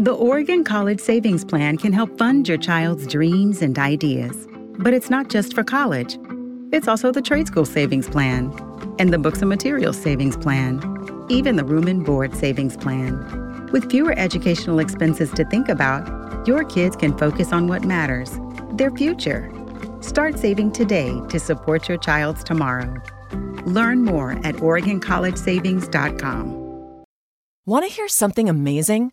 The Oregon College Savings Plan can help fund your child's dreams and ideas. But it's not just for college. It's also the trade school savings plan and the books and materials savings plan, even the room and board savings plan. With fewer educational expenses to think about, your kids can focus on what matters their future. Start saving today to support your child's tomorrow. Learn more at OregonCollegeSavings.com. Want to hear something amazing?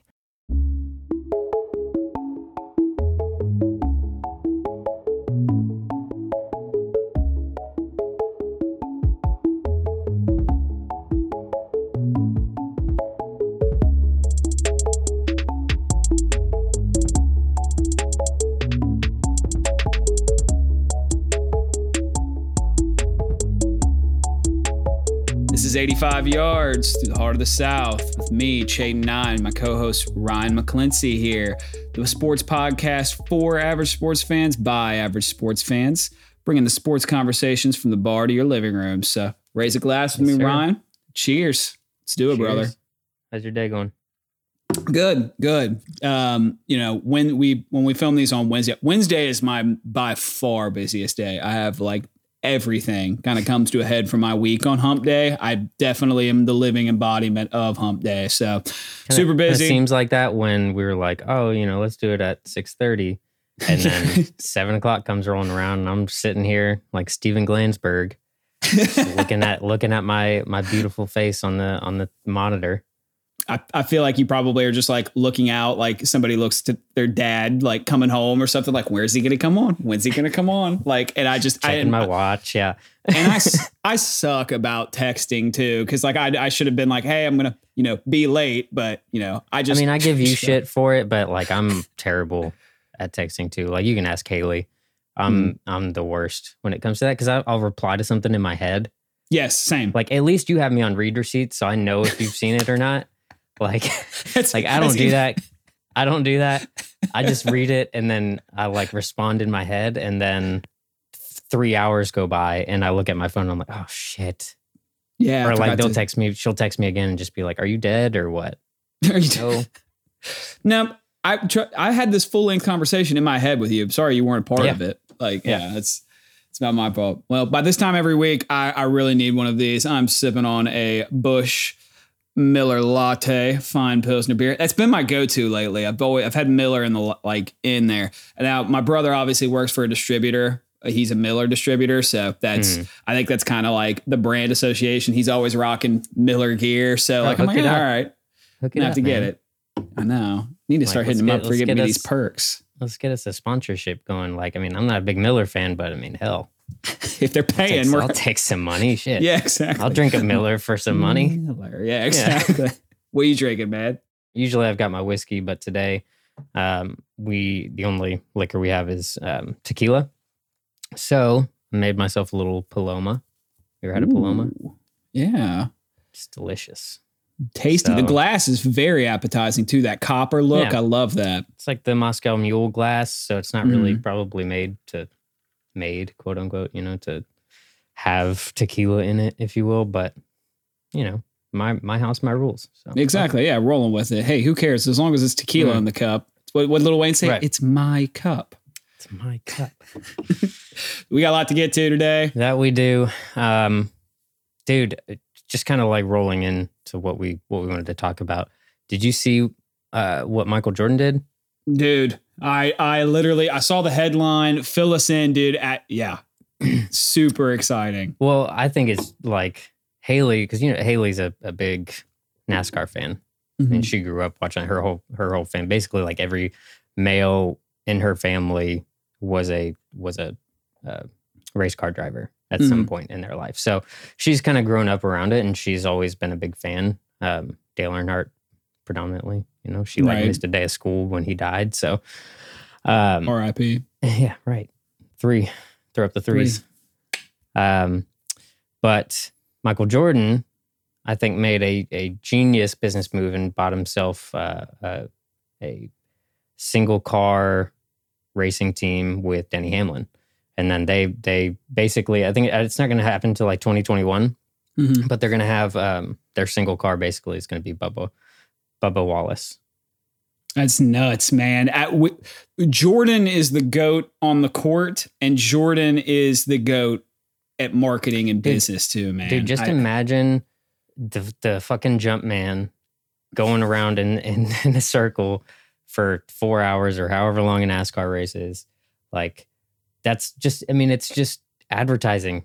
Is 85 Yards through the heart of the South with me, Chayton Nine, my co host Ryan McClincy here. The sports podcast for average sports fans by average sports fans, bringing the sports conversations from the bar to your living room. So raise a glass with Yes, me, sir. Ryan. Cheers. Let's do it, brother. How's your day going? Good, good. Um, you know, when we when we film these on Wednesday, Wednesday is my by far busiest day. I have like everything kind of comes to a head for my week on hump day. I definitely am the living embodiment of hump day. So Kinda- super busy. seems like that when we were like, oh, you know, let's do it at six six thirty, and then seven o'clock comes rolling around, and I'm sitting here like Steven Glausberg, looking at looking at my my beautiful face on the on the monitor. I, I feel like you probably are just like looking out like somebody looks to their dad like coming home or something like where's he gonna come on when's he gonna come on like and I just I Checking my watch, yeah. and I I suck about texting too because like I, I should have been like hey i'm gonna you know be late but you know i just I mean, I give you shit for it, but like I'm terrible at texting too. Like you can ask Kaylee. I'm hmm. I'm the worst when it comes to that because I'll reply to something in my head. yes same Like at least you have me on read receipts, so I know if you've seen it or not. Like It's like I don't do that. I don't do that. I just read it and then I like respond in my head, and then three hours go by, and I look at my phone. and I'm like, oh shit. yeah or like they'll to- text me. She'll text me again and just be like, "Are you dead or what?" Are you- No. no i tr- i had this full length conversation in my head with you i'm sorry you weren't a part Yeah. of it like yeah it's it's not my fault well by this time every week i i really need one of these i'm sipping on a bush Miller latte, fine pilsner beer. That's been my go-to lately. I've always I've had Miller in the like in there. And now my brother obviously works for a distributor. He's a Miller distributor, so that's Hmm. I think that's kind of like the brand association. He's always rocking Miller gear. So Oh, like I'm like, it all up. Hook I have up, to get it. I know. Need to Like, start hitting get- up for giving me these perks. Let's get us a sponsorship going. Like, I mean, I'm not a big Miller fan, but I mean, hell, If they're I'll take, paying, we're I'll take some money. Shit, yeah, exactly. I'll drink a Miller for some money. Miller. Yeah, exactly. what are you drinking, man? Usually, I've got my whiskey, but today, um, we the only liquor we have is um, tequila. So, I made myself a little Paloma. You ever had a Paloma? Yeah. It's delicious. Tasty. the glass is very appetizing too. That copper look, Yeah. I love that. It's like the Moscow Mule glass, so it's not really Mhm. probably made to made quote unquote, you know, to have tequila in it, if you will. But you know, my my house, my rules. So Exactly. Yeah, rolling with it. Hey, who cares? As long as it's tequila Mm. in the cup. What what Lil Wayne say? Right. It's my cup. it's my cup. We got a lot to get to today. That we do, um, dude. Just kind of like rolling into what we what we wanted to talk about. Did you see uh, what Michael Jordan did? Dude, I I literally I saw the headline. Fill us in, dude. At yeah. Super exciting. Well, I think it's like Haley because you know Haley's a, a big NASCAR fan. Mm-hmm. mean, she grew up watching her whole her whole fam. Basically, like every male in her family was a was a uh, race car driver at some Mhm. point in their life. So she's kind of grown up around it, and she's always been a big fan. Um, Dale Earnhardt, predominantly, you know, she like Right. missed a day of school when he died. So, Um, R.I.P. Yeah, right. Three. Throw up the threes. Um, but Michael Jordan, I think, made a, a genius business move and bought himself uh, uh, a single car racing team with Denny Hamlin. And then they they basically, I think it's not going to happen until like 2021, Mhm. but they're going to have um, their single car basically is going to be Bubba Bubba Wallace. That's nuts, man. At, w- Jordan is the goat on the court, and Jordan is the goat at marketing and Dude- business too, man. Dude, just I- imagine the the fucking Jumpman going around in, in in a circle for four hours or however long a NASCAR race is. Like that's just I mean, it's just advertising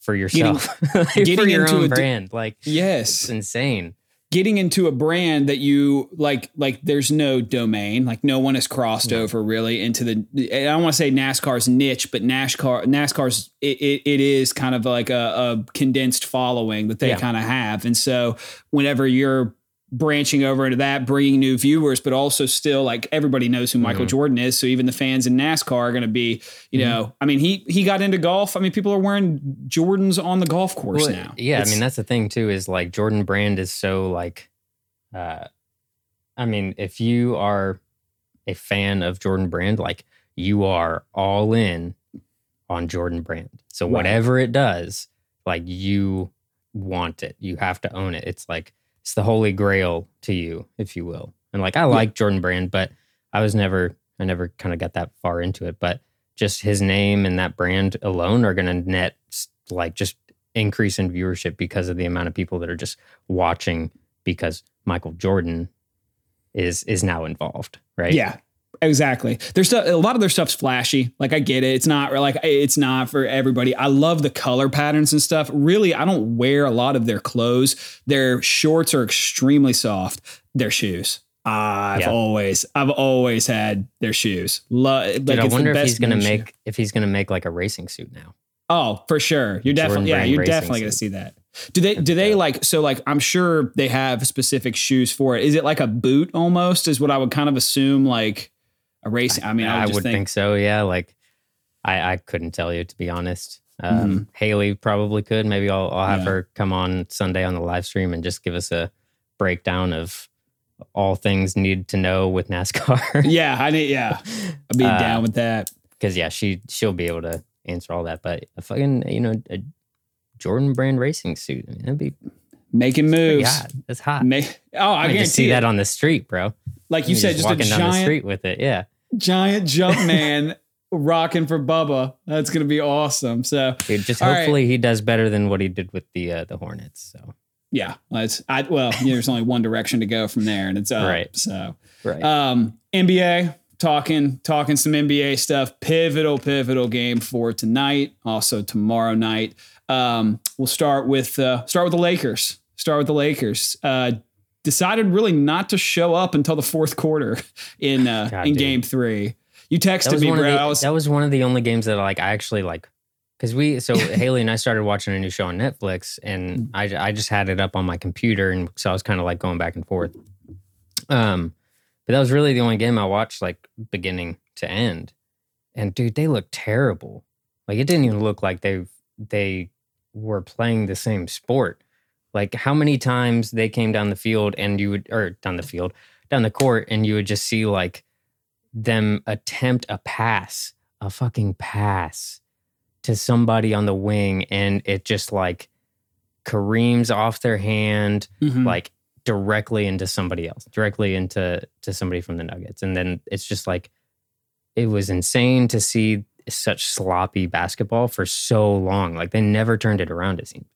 for yourself. Like, for getting your into own a di- brand. Like it's yes, insane. Getting into a brand that you like, like there's no domain, like no one has crossed No. over over really into the. I don't want to say NASCAR's niche, but NASCAR, NASCAR's it, it, it is kind of like a, a condensed following that they Yeah. kind of have, and so whenever you're branching over into that, bringing new viewers, but also still like everybody knows who Michael Mhm. Jordan is. So even the fans in NASCAR are going to be, you Mhm. know, I mean, he he got into golf. I mean, people are wearing Jordans on the golf course Well, now. Yeah, It's- I mean that's the thing too is like Jordan Brand is so like uh I mean if you are a fan of Jordan Brand like you are all in on Jordan Brand. So Right. whatever it does like you want it. You have to own it. It's like it's the holy grail to you if you will. And like I like Jordan Brand but I was never I never kind of got that far into it but just his name and that brand alone are going to net like just increase in viewership because of the amount of people that are just watching because Michael Jordan is is now involved, right? Yeah, exactly. There's stuff, a lot of their stuff's flashy. Like I get it. It's not like it's not for everybody. I love the color patterns and stuff. Really, I don't wear a lot of their clothes. Their shorts are extremely soft. Their shoes. I've Yeah. always, I've always had their shoes. Lo- like Dude, I wonder if he's gonna men's shoe. make if he's gonna make like a racing suit now. Oh, for sure. You're Jordan definitely yeah, you're definitely gonna see that. Do they do they like so like I'm sure they have specific shoes for it. Is it like a boot almost? Is what I would kind of assume like racing. I mean, I would, I would think, think, so. Yeah, like I I couldn't tell you to be honest. Um, Mm-hmm. Haley probably could. Maybe I'll I'll have Yeah. her come on Sunday on the live stream and just give us a breakdown of all things need to know with NASCAR. Yeah, I need yeah. I'd be Uh, down with that. because yeah, she she'll be able to answer all that. But a fucking you know a Jordan brand racing suit, I mean, that'd be Making moves. hot. That's hot. Ma- oh, I I can see it. that on the street, bro. like you said, just, a walking down the giant street with it. Yeah, giant jump man rocking for Bubba. That's gonna be awesome. So Dude, just All right. hopefully he does better than what he did with the uh, the Hornets. So yeah, let's I well, you know, there's only one direction to go from there, and it's up. Right. So right, Um, NBA talking talking some NBA stuff. Pivotal pivotal game for tonight. Also tomorrow night. Um, we'll start with uh, start with the Lakers. Start with the Lakers. Uh, decided really not to show up until the fourth quarter in uh, God, in dude. Game Three. You texted me, bro. the, was that was one of the only games that like I actually like because we so Haley and I started watching a new show on Netflix and I I just had it up on my computer and so I was kind of like going back and forth. Um, but that was really the only game I watched like beginning to end. And dude, they look terrible. Like it didn't even look like they they were playing the same sport. Like how many times they came down the field and you would or down the field, down the court and you would just see like them attempt a pass, a fucking pass to somebody on the wing and it just like careens off their hand Mhm. like directly into somebody else, directly into to somebody from the Nuggets. And then it's just like it was insane to see such sloppy basketball for so long. Like they never turned it around, it seemed.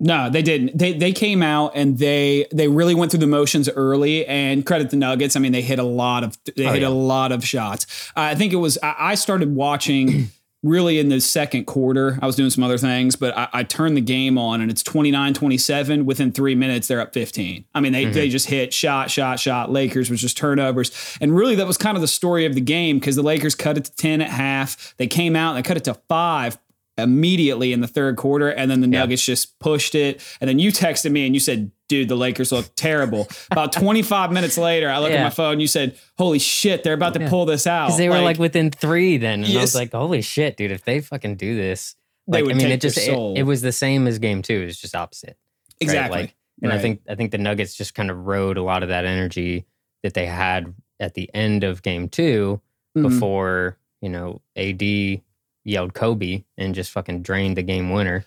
No, they didn't. They they came out and they they really went through the motions early. And credit the Nuggets. I mean, they hit a lot of they Oh, hit yeah. a lot of shots. I think it was. I, I started watching really in the second quarter. I was doing some other things, but I, I turned the game on and it's 29-27. Within three minutes, they're up 15. I mean, they Mhm. they just hit shot, shot, shot. Lakers was just turnovers. And really that was kind of the story of the game because the Lakers cut it to 10 at half. They came out and they cut it to five immediately in the third quarter, and then the Yeah. Nuggets just pushed it. And then you texted me and you said, dude, the Lakers look terrible. About 25 minutes later, I look Yeah. at my phone. You said, holy shit, they're about to Yeah. pull this out. They were like, within three then. And I was like, holy shit, dude, if they fucking do this. They Like, would I mean, take it just, it, it was the same as game two. It was just opposite. right? exactly. Like, and I think I think the Nuggets just kind of rode a lot of that energy that they had at the end of game 2 Mhm. before, you know, AD yelled Kobe and just fucking drained the game winner.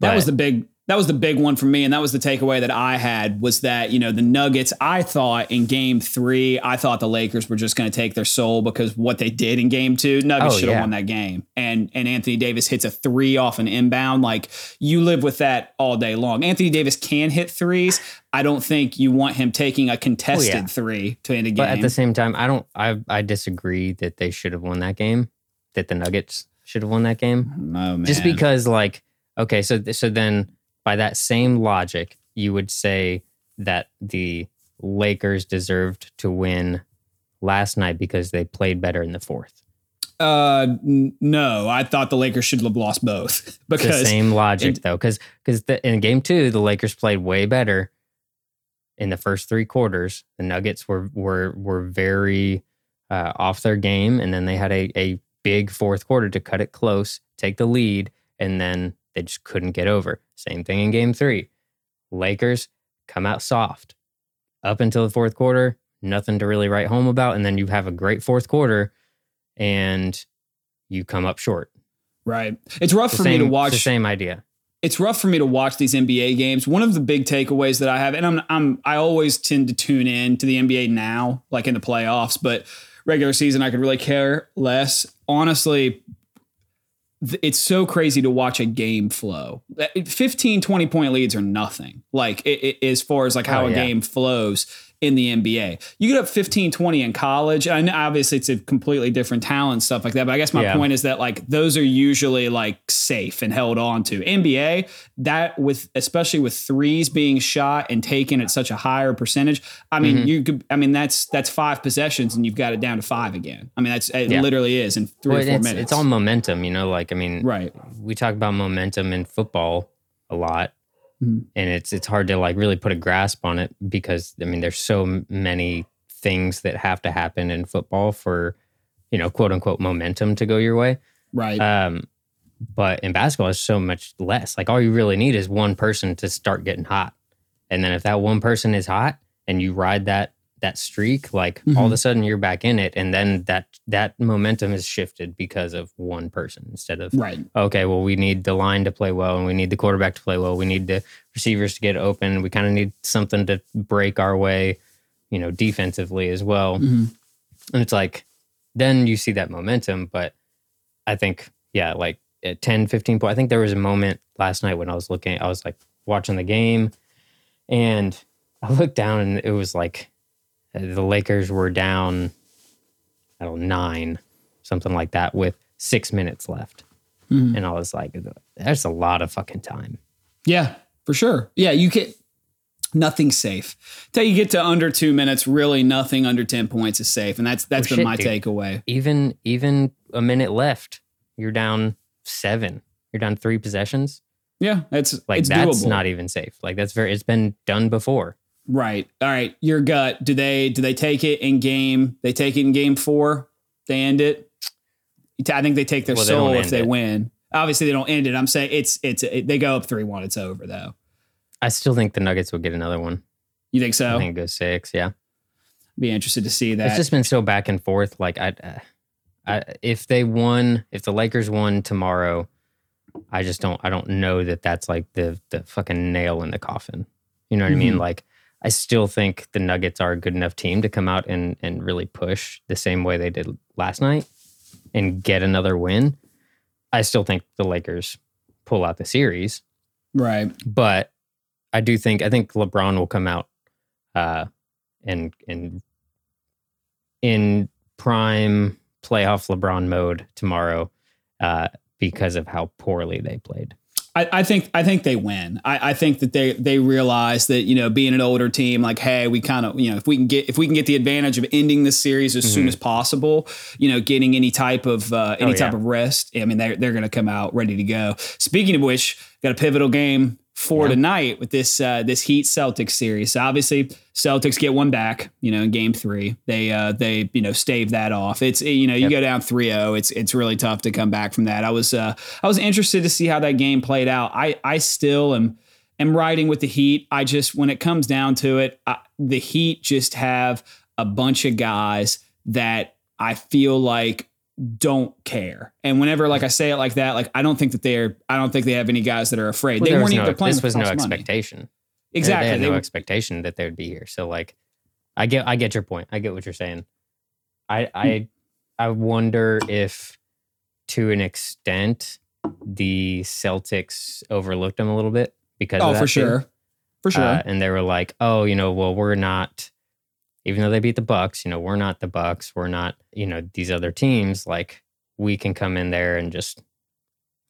that was the big that was the big one for me and that was the takeaway that i had was that you know the nuggets i thought in game three i thought the lakers were just going to take their soul because what they did in game two nuggets Oh, should have yeah. won that game and and anthony davis hits a three off an inbound like you live with that all day long anthony davis can hit threes i don't think you want him taking a contested three to end a game But at the same time, I don't I I disagree that they should have won that game. That the Nuggets should have won that game. no, man. Just because like okay, so so then by that same logic, you would say that the Lakers deserved to win last night because they played better in the fourth. uh n- no i thought the lakers should have lost both It's because the same logic it- though, because because in game two the Lakers played way better in the first three quarters. The Nuggets were were were very uh, off their game, and then they had a a big fourth quarter to cut it close, take the lead, and then they just couldn't get over. Same thing in game three. Lakers come out soft up until the fourth quarter, nothing to really write home about, and then you have a great fourth quarter, and you come up short. right it's rough The for same, me to it's watch the same idea. it's rough for me to watch these NBA games. One of the big takeaways that I have, and I'm I'm I always tend to tune in to the NBA now, like in the playoffs, but regular season I could really care less. Honestly, it's so crazy to watch a game flow. 15, 20 point leads are nothing. Like it, it, as far as like how Oh, a yeah. game flows in the NBA. You get up 15, 20 in college. And obviously it's a completely different talent, stuff like that. But I guess my Yeah. point is that like those are usually like safe and held on to. NBA, that with especially with threes being shot and taken at such a higher percentage. I mean, Mhm. you could I mean that's that's five possessions and you've got it down to five again. I mean, that's it Yeah. literally is in three Well, or four it's, minutes. it's all momentum, you know. Like I mean, right. we talk about momentum in football a lot, Mhm. and it's it's hard to like really put a grasp on it because I mean, there's so many things that have to happen in football for you know, quote unquote, momentum to go your way. Right. Um, but in basketball, it's so much less. Like all you really need is one person to start getting hot, and then if that one person is hot and you ride that that streak, like all of a sudden you're back in it, and then that that momentum is shifted because of one person instead of right. okay, well, we need the line to play well and we need the quarterback to play well. We need the receivers to get open. We kind of need something to break our way, you know, defensively as well. Mhm. And it's like, then you see that momentum. But I think, yeah, like at 10, 15 points, I think there was a moment last night when I was looking, I was like watching the game and I looked down and it was like the Lakers were down, I don't know, nine, something like that with six minutes left. Mhm. And I was like, that's a lot of fucking time. Yeah, for sure. Yeah, you get nothing safe. Till you get to under two minutes, really nothing under ten points is safe, and that's that's Well, been shit, my dude. takeaway. Even even a minute left, you're down seven. You're down three possessions. Yeah, it's Like it's that's doable. not even safe. Like that's very. It's been done before. Right. All right, your gut. Do they do they take it in game? They take it in game four. They end it. I think they take their Well, they soul if they it. win. Obviously, they don't end it. I'm saying it's it's it, they go up three one. It's over though. I still think the Nuggets will get another one. You think so? I think it goes six. Yeah, Be interested to see that. it's just been so back and forth. Like I, uh, I, if they won, if the Lakers won tomorrow, I just don't. I don't know that that's like the the fucking nail in the coffin. You know what I mean? Mhm. Like I still think the Nuggets are a good enough team to come out and and really push the same way they did last night and get another win. I still think the Lakers pull out the series, right. but I do think I think LeBron will come out uh and and in prime playoff LeBron mode tomorrow uh because of how poorly they played. I, I think I think they win. I, I think that they they realize that you know being an older team, like hey, we kind of you know if we can get if we can get the advantage of ending this series as soon Mhm. as possible, you know, getting any type of uh, any Oh, type yeah. of rest. I mean, they're they're going to come out ready to go. Speaking of which, got a pivotal game for Yeah. tonight with this uh, this Heat Celtics series. So obviously, Celtics get one back. You know, in Game Three, they uh, they you know stave that off. It's you know you Yep. go down 3-0, It's it's really tough to come back from that. I was uh, I was interested to see how that game played out. I I still am am riding with the Heat. I just when it comes down to it, I, the Heat just have a bunch of guys that I feel like don't care. And whenever like I say it like that, like I don't think that they're I don't think they have any guys that are afraid. Well, they weren't was even playing this was no across money. expectation. Exactly. They had They no were- expectation that they would be here. So like, I get, I get your point. I get what you're saying. I, I, I wonder if, to an extent, the Celtics overlooked them a little bit because. oh, of that for too. sure. For sure. Uh, and they were like, "Oh, you know, well, we're not." Even though they beat the Bucks, you know, we're not the Bucks. We're not, you know, these other teams. Like, we can come in there and just,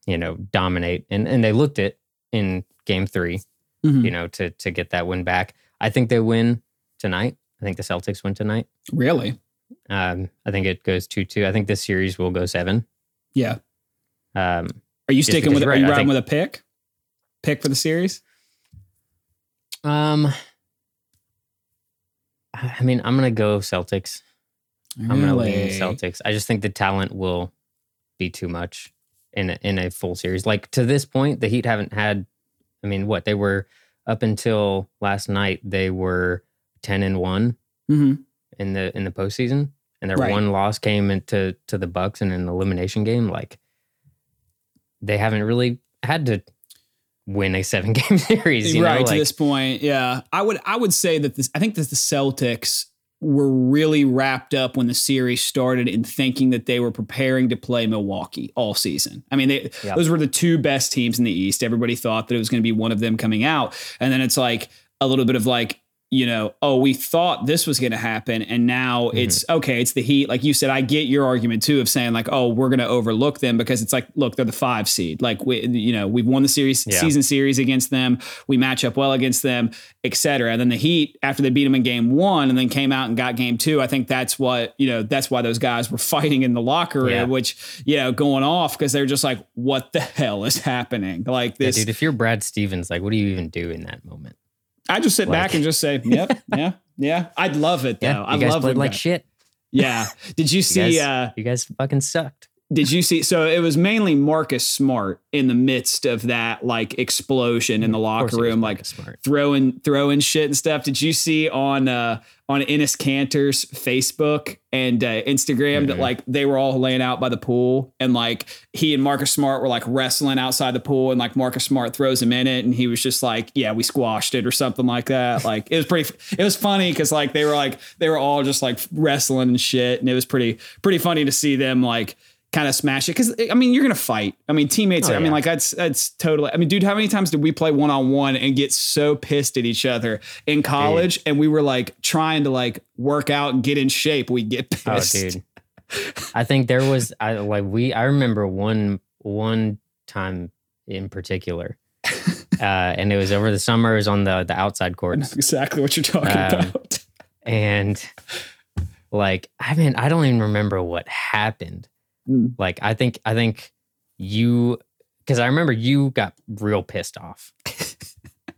you know, dominate. And and they looked it in Game Three Mhm. you know, to to get that win back. I think they win tonight. I think the Celtics win tonight. Really? Um, I think it goes two two. I think this series will go seven. Yeah. Um, Are you sticking with? you're you riding think- with a pick? Pick for the series? um, I mean, I'm gonna go Celtics. I'm gonna lean Really? Celtics. I just think the talent will be too much in a, in a full series. Like to this point, the Heat haven't had. I mean, what they were up until last night, they were ten and one. Mhm. in the in the postseason, and their Right. one loss came into to the Bucks in an elimination game. Like they haven't really had to win a seven game series. You right know, to like, this point, yeah. I would I would say that this I think that the Celtics were really wrapped up when the series started in thinking that they were preparing to play Milwaukee all season. I mean, they, those were the two best teams in the East. Everybody thought that it was going to be one of them coming out, and then it's like a little bit of like you know, oh, we thought this was going to happen, and now Mm-hmm. it's okay. It's the Heat, like you said. I get your argument too of saying like, oh, we're going to overlook them because it's like, look, they're the five seed. Like we, you know, we've won the series Yeah. season series against them. We match up well against them, et cetera. And then the Heat, after they beat them in game one, and then came out and got game two. I think that's what you know. That's why those guys were fighting in the locker room, Yeah. which you know, going off because they're just like, what the hell is happening? Like yeah, this. dude. If you're Brad Stevens, like, what do you even do in that moment? I just sit back and just say, yep, yeah, yeah. I'd love it though. Yeah, I love when like shit. Yeah. Did you You see? guys, uh, you guys fucking sucked. Did you see? So it was mainly Marcus Smart in the midst of that like explosion in the locker room, like throwing throwing shit and stuff. Did you see on uh on Enes Kanter's Facebook and uh, Instagram that Mhm. like they were all laying out by the pool and like he and Marcus Smart were like wrestling outside the pool and like Marcus Smart throws him in it and he was just like, yeah, we squashed it or something like that. Like it was pretty. It was funny because like they were like they were all just like wrestling and shit and it was pretty pretty funny to see them like kind of smash it because I mean you're gonna fight. I mean teammates. Oh, I mean like that's that's totally. I mean, dude, how many times did we play one on one and get so pissed at each other in college? And we were like trying to like work out and get in shape. We get Oh, pissed. dude. I think there was I like we I remember one one time in particular. uh, and it was over the summer, it was on the the outside courts. exactly what you're talking Um, about. And like I mean, I don't even remember what happened. Mm. Like I think I think you because I remember you got real pissed off.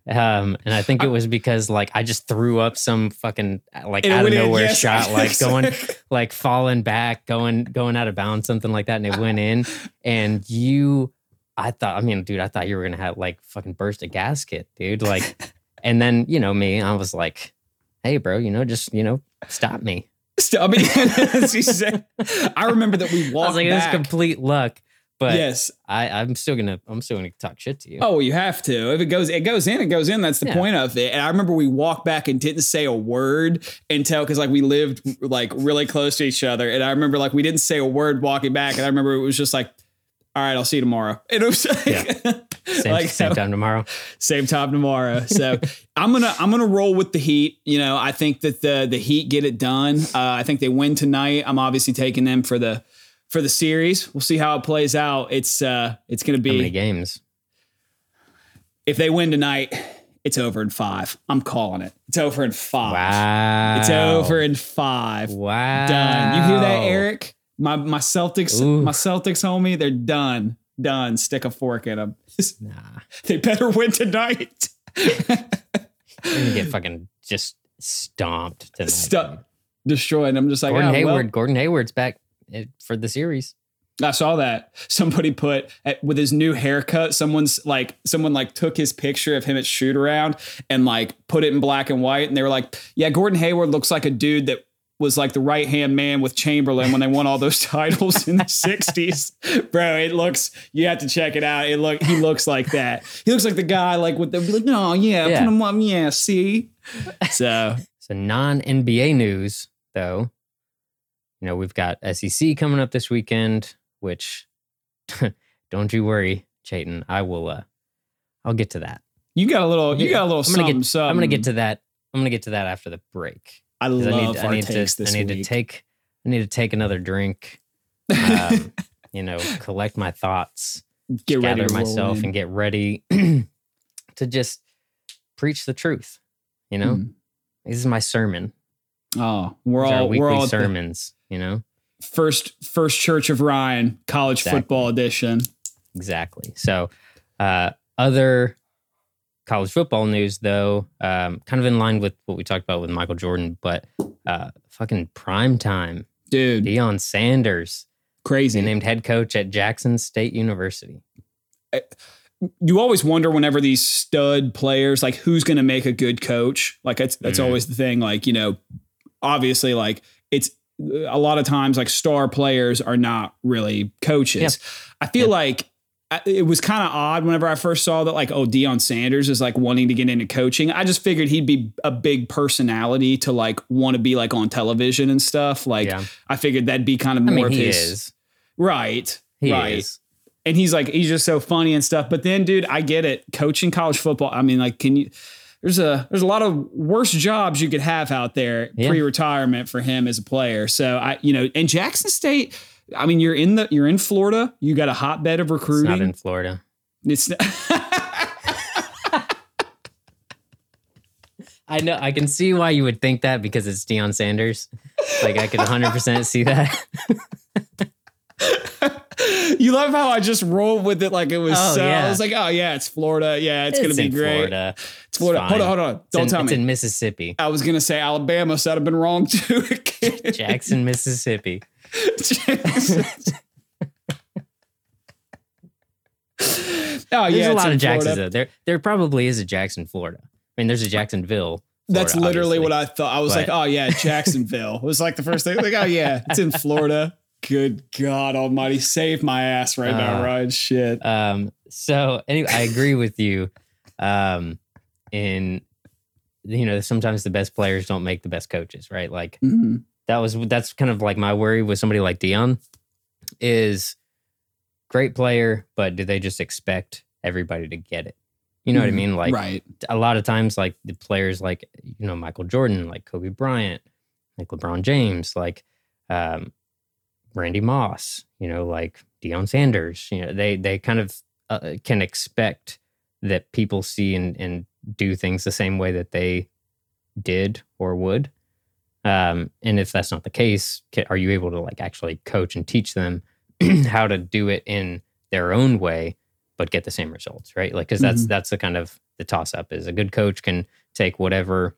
Um, and I think it was because like I just threw up some fucking like And out of went in, nowhere yes. shot, like going like falling back, going going out of bounds, something like that, and it went in. And you, I thought, I mean, dude, I thought you were gonna have like fucking burst a gasket, dude. Like, and then you know me, I was like, hey, bro, you know, just you know, stop me. Still, I mean, as you said, I remember that we I walked was like, back. it was complete luck, but yes. I, I'm still gonna, I'm still gonna talk shit to you. Oh, you have to. If it goes, it goes in. It goes in. That's the Yeah. point of it. And I remember we walked back and didn't say a word until because like we lived like really close to each other. And I remember like we didn't say a word walking back. And I remember it was just like, "All right, I'll see you tomorrow." And it was like, same, like, same time tomorrow. same time tomorrow. So I'm gonna I'm gonna roll with the Heat. You know, I think that the the Heat get it done. Uh, I think they win tonight. I'm obviously taking them for the for the series. We'll see how it plays out. It's uh it's gonna How many be games? if they win tonight, it's over in five. I'm calling it. It's over in five. Wow, It's over in five. Wow, Done. You hear that, Eric? My my Celtics, Ooh. my Celtics homie, they're done. done. Stick a fork in them. Nah. they better win tonight. Get fucking just stomped tonight. Stu- destroyed. I'm just like, Gordon oh, well. Hayward. Gordon Hayward's back eh, for the series. I saw that somebody put at, with his new haircut. Someone's like, someone like took his picture of him at shoot around and like put it in black and white. And they were like, yeah, Gordon Hayward looks like a dude that was like the right hand man with Chamberlain when they won all those titles in the 60s. Bro, it looks, you have to check it out. It look, he looks like that. He looks like the guy like with the, like, no, yeah, Yeah. put him on, yeah, see? So, So non NBA news though, you know we've got SEC coming up this weekend, which don't you worry, Chayton. I will. uh I'll get to that. you got a little, you got a little I'm gonna something, get. something. I'm gonna get to that. I'm gonna get to that after the break. I love I need. our I need takes to. I need week. to take. I need to take another drink. Um, you know, collect my thoughts, get ready gather myself, in. and get ready to just preach the truth. You know, Mm. this is my sermon. Oh, we're all weekly we're all the sermons. You know, first first Church of Ryan college Exactly. football edition. exactly. So, uh, other college football news, though, um, kind of in line with what we talked about with Michael Jordan, but uh, fucking prime time. Dude, Deion Sanders crazy. named head coach at Jackson State University. you always wonder whenever these stud players, like who's going to make a good coach. Like that's that's Mm. always the thing. Like you know, obviously, like it's a lot of times like star players are not really coaches. I feel like it was kind of odd whenever I first saw that. Like, oh, Deion Sanders is like wanting to get into coaching. I just figured he'd be a big personality to like want to be like on television and stuff. Like, yeah, I figured that'd be kind of I more mean of he his is. right. He right is. and he's like he's just so funny and stuff but then dude i get it coaching college football i mean like can you there's a there's a lot of worse jobs you could have out there Yeah. pre-retirement for him as a player so i you know and jackson state i mean you're in the you're in florida you got a hotbed of It's recruiting not in Florida. It's I know. I can see why you would think that because it's Deion Sanders. Like I could 100% see that. you love how i just rolled with it like it was Oh, so i was like oh yeah it's florida yeah it's, gonna be in great Florida. it's florida fine. hold on hold on don't in, tell it's me in Mississippi, i was gonna say alabama so i'd have been wrong too Jackson, Mississippi. Oh There's a lot of Jacksons. Though. There, there probably is a Jackson, Florida. I mean, there's a Jacksonville. That's literally obviously. what I thought. I was like, oh yeah, Jacksonville. it was like the first thing. Like, oh yeah, it's in Florida. Good God Almighty, save my ass right now, Uh, Ryan. Shit. Um, so anyway, I agree with you. Um, in you know, sometimes the best players don't make the best coaches, right? Like Mhm. That was that's kind of like my worry with somebody like Deion is great player, but do they just expect everybody to get it? You know what I Mhm. mean? Like right. a lot of times, like the players like you know Michael Jordan, like Kobe Bryant, like LeBron James, like um, Randy Moss, you know, like Deion Sanders. You know, they they kind of uh, can expect that people see and and do things the same way that they did or would. Um, and if that's not the case, are you able to like actually coach and teach them how to do it in their own way, but get the same results, right? Like, because that's Mhm. that's the kind of the toss up is a good coach can take whatever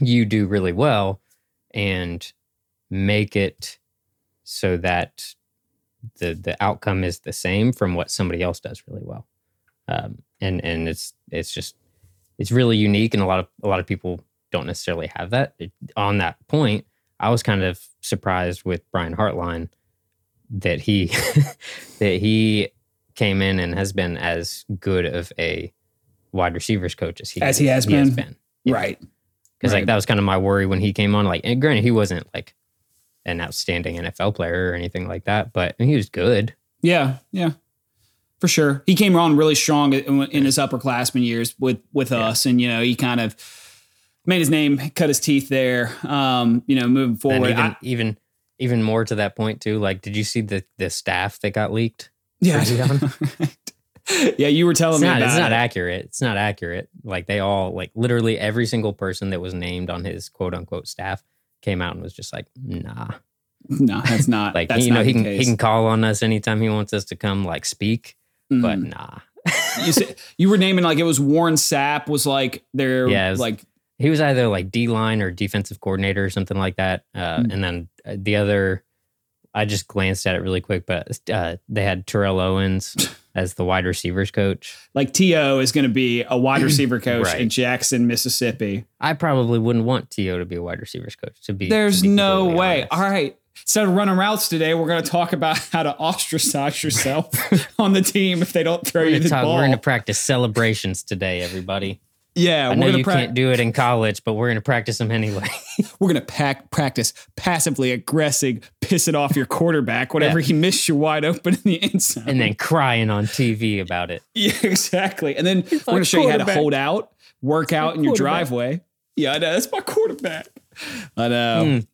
you do really well and make it so that the the outcome is the same from what somebody else does really well. Um, and and it's it's just it's really unique, and a lot of a lot of people don't necessarily have that. It- on that point, I was kind of surprised with Brian Hartline that he that he came in and has been as good of a wide receivers coach as he As he has been. Yeah. Right. Because Right. like that was kind of my worry when he came on. Like, and granted, he wasn't like an outstanding NFL player or anything like that, but he was good. Yeah. Yeah. For sure. He came on really strong in in his upperclassmen years with with Yeah. us, and you know he kind of made his name, cut his teeth there. Um, you know, moving forward. even I- even even more to that point too. Like, did you see the the staff that got leaked? yeah. yeah, you were telling It's me not. It's not it. accurate. It's not accurate. Like they all like literally every single person that was named on his quote unquote staff came out and was just like, nah. No, that's not. Like that's you know, he can he can call on us anytime he wants us to come like speak, but Mm. nah. you, said, you were naming like it was Warren Sapp was like their Yeah, was- like He was either like D line or defensive coordinator or something like that. Uh, Hmm. And then uh, the other, I just glanced at it really quick, but uh, they had Terrell Owens as the wide receivers coach. like T.O. is going to be a wide receiver coach in Jackson, Mississippi. I probably wouldn't want T.O. to be a wide receivers coach. To be, to There's be no way. honest. All right. Instead of running routes today, we're going to talk about how to ostracize yourself on the team if they don't throw you the talk, ball. we're gonna practice celebrations today, everybody. Yeah, I we're know you to can't do it in college, but we're gonna practice them anyway. we're going to pack practice passively aggressive, pissing off your quarterback whenever he missed you wide open in the end zone. and then crying on TV about it. Yeah, exactly. And then we're going to show you how to hold out, work out in your driveway. Yeah, I know. That's my quarterback. I know. Mm.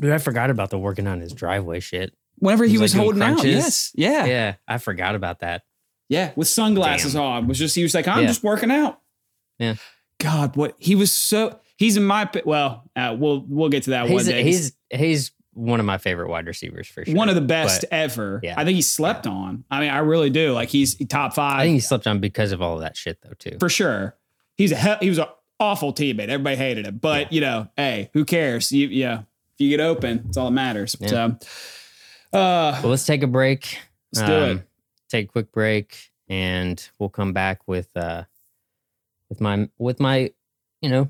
Dude, I forgot about the working on his driveway shit. Whenever he He was was, like, doing holding out, yes, yeah, yeah, Yeah, I forgot about that. Yeah, with sunglasses Damn. on. Was just he was like, I'm Yeah. just working out. Yeah. God, what he was so. He's in my well. Uh, we'll we'll get to that one day. he's he's one of my favorite wide receivers for sure. one of the best But ever. yeah. I think he slept on. I mean, I really do. Like he's top five I think he slept on because of all of that shit though too. for sure. He's a he- he was an awful teammate. Everybody hated him, but Yeah. you know, hey, who cares? You yeah, if you get open, it's all that matters. Yeah. So, uh, Well, let's take a break. let's do it. Take a quick break, and we'll come back with uh with my with my you know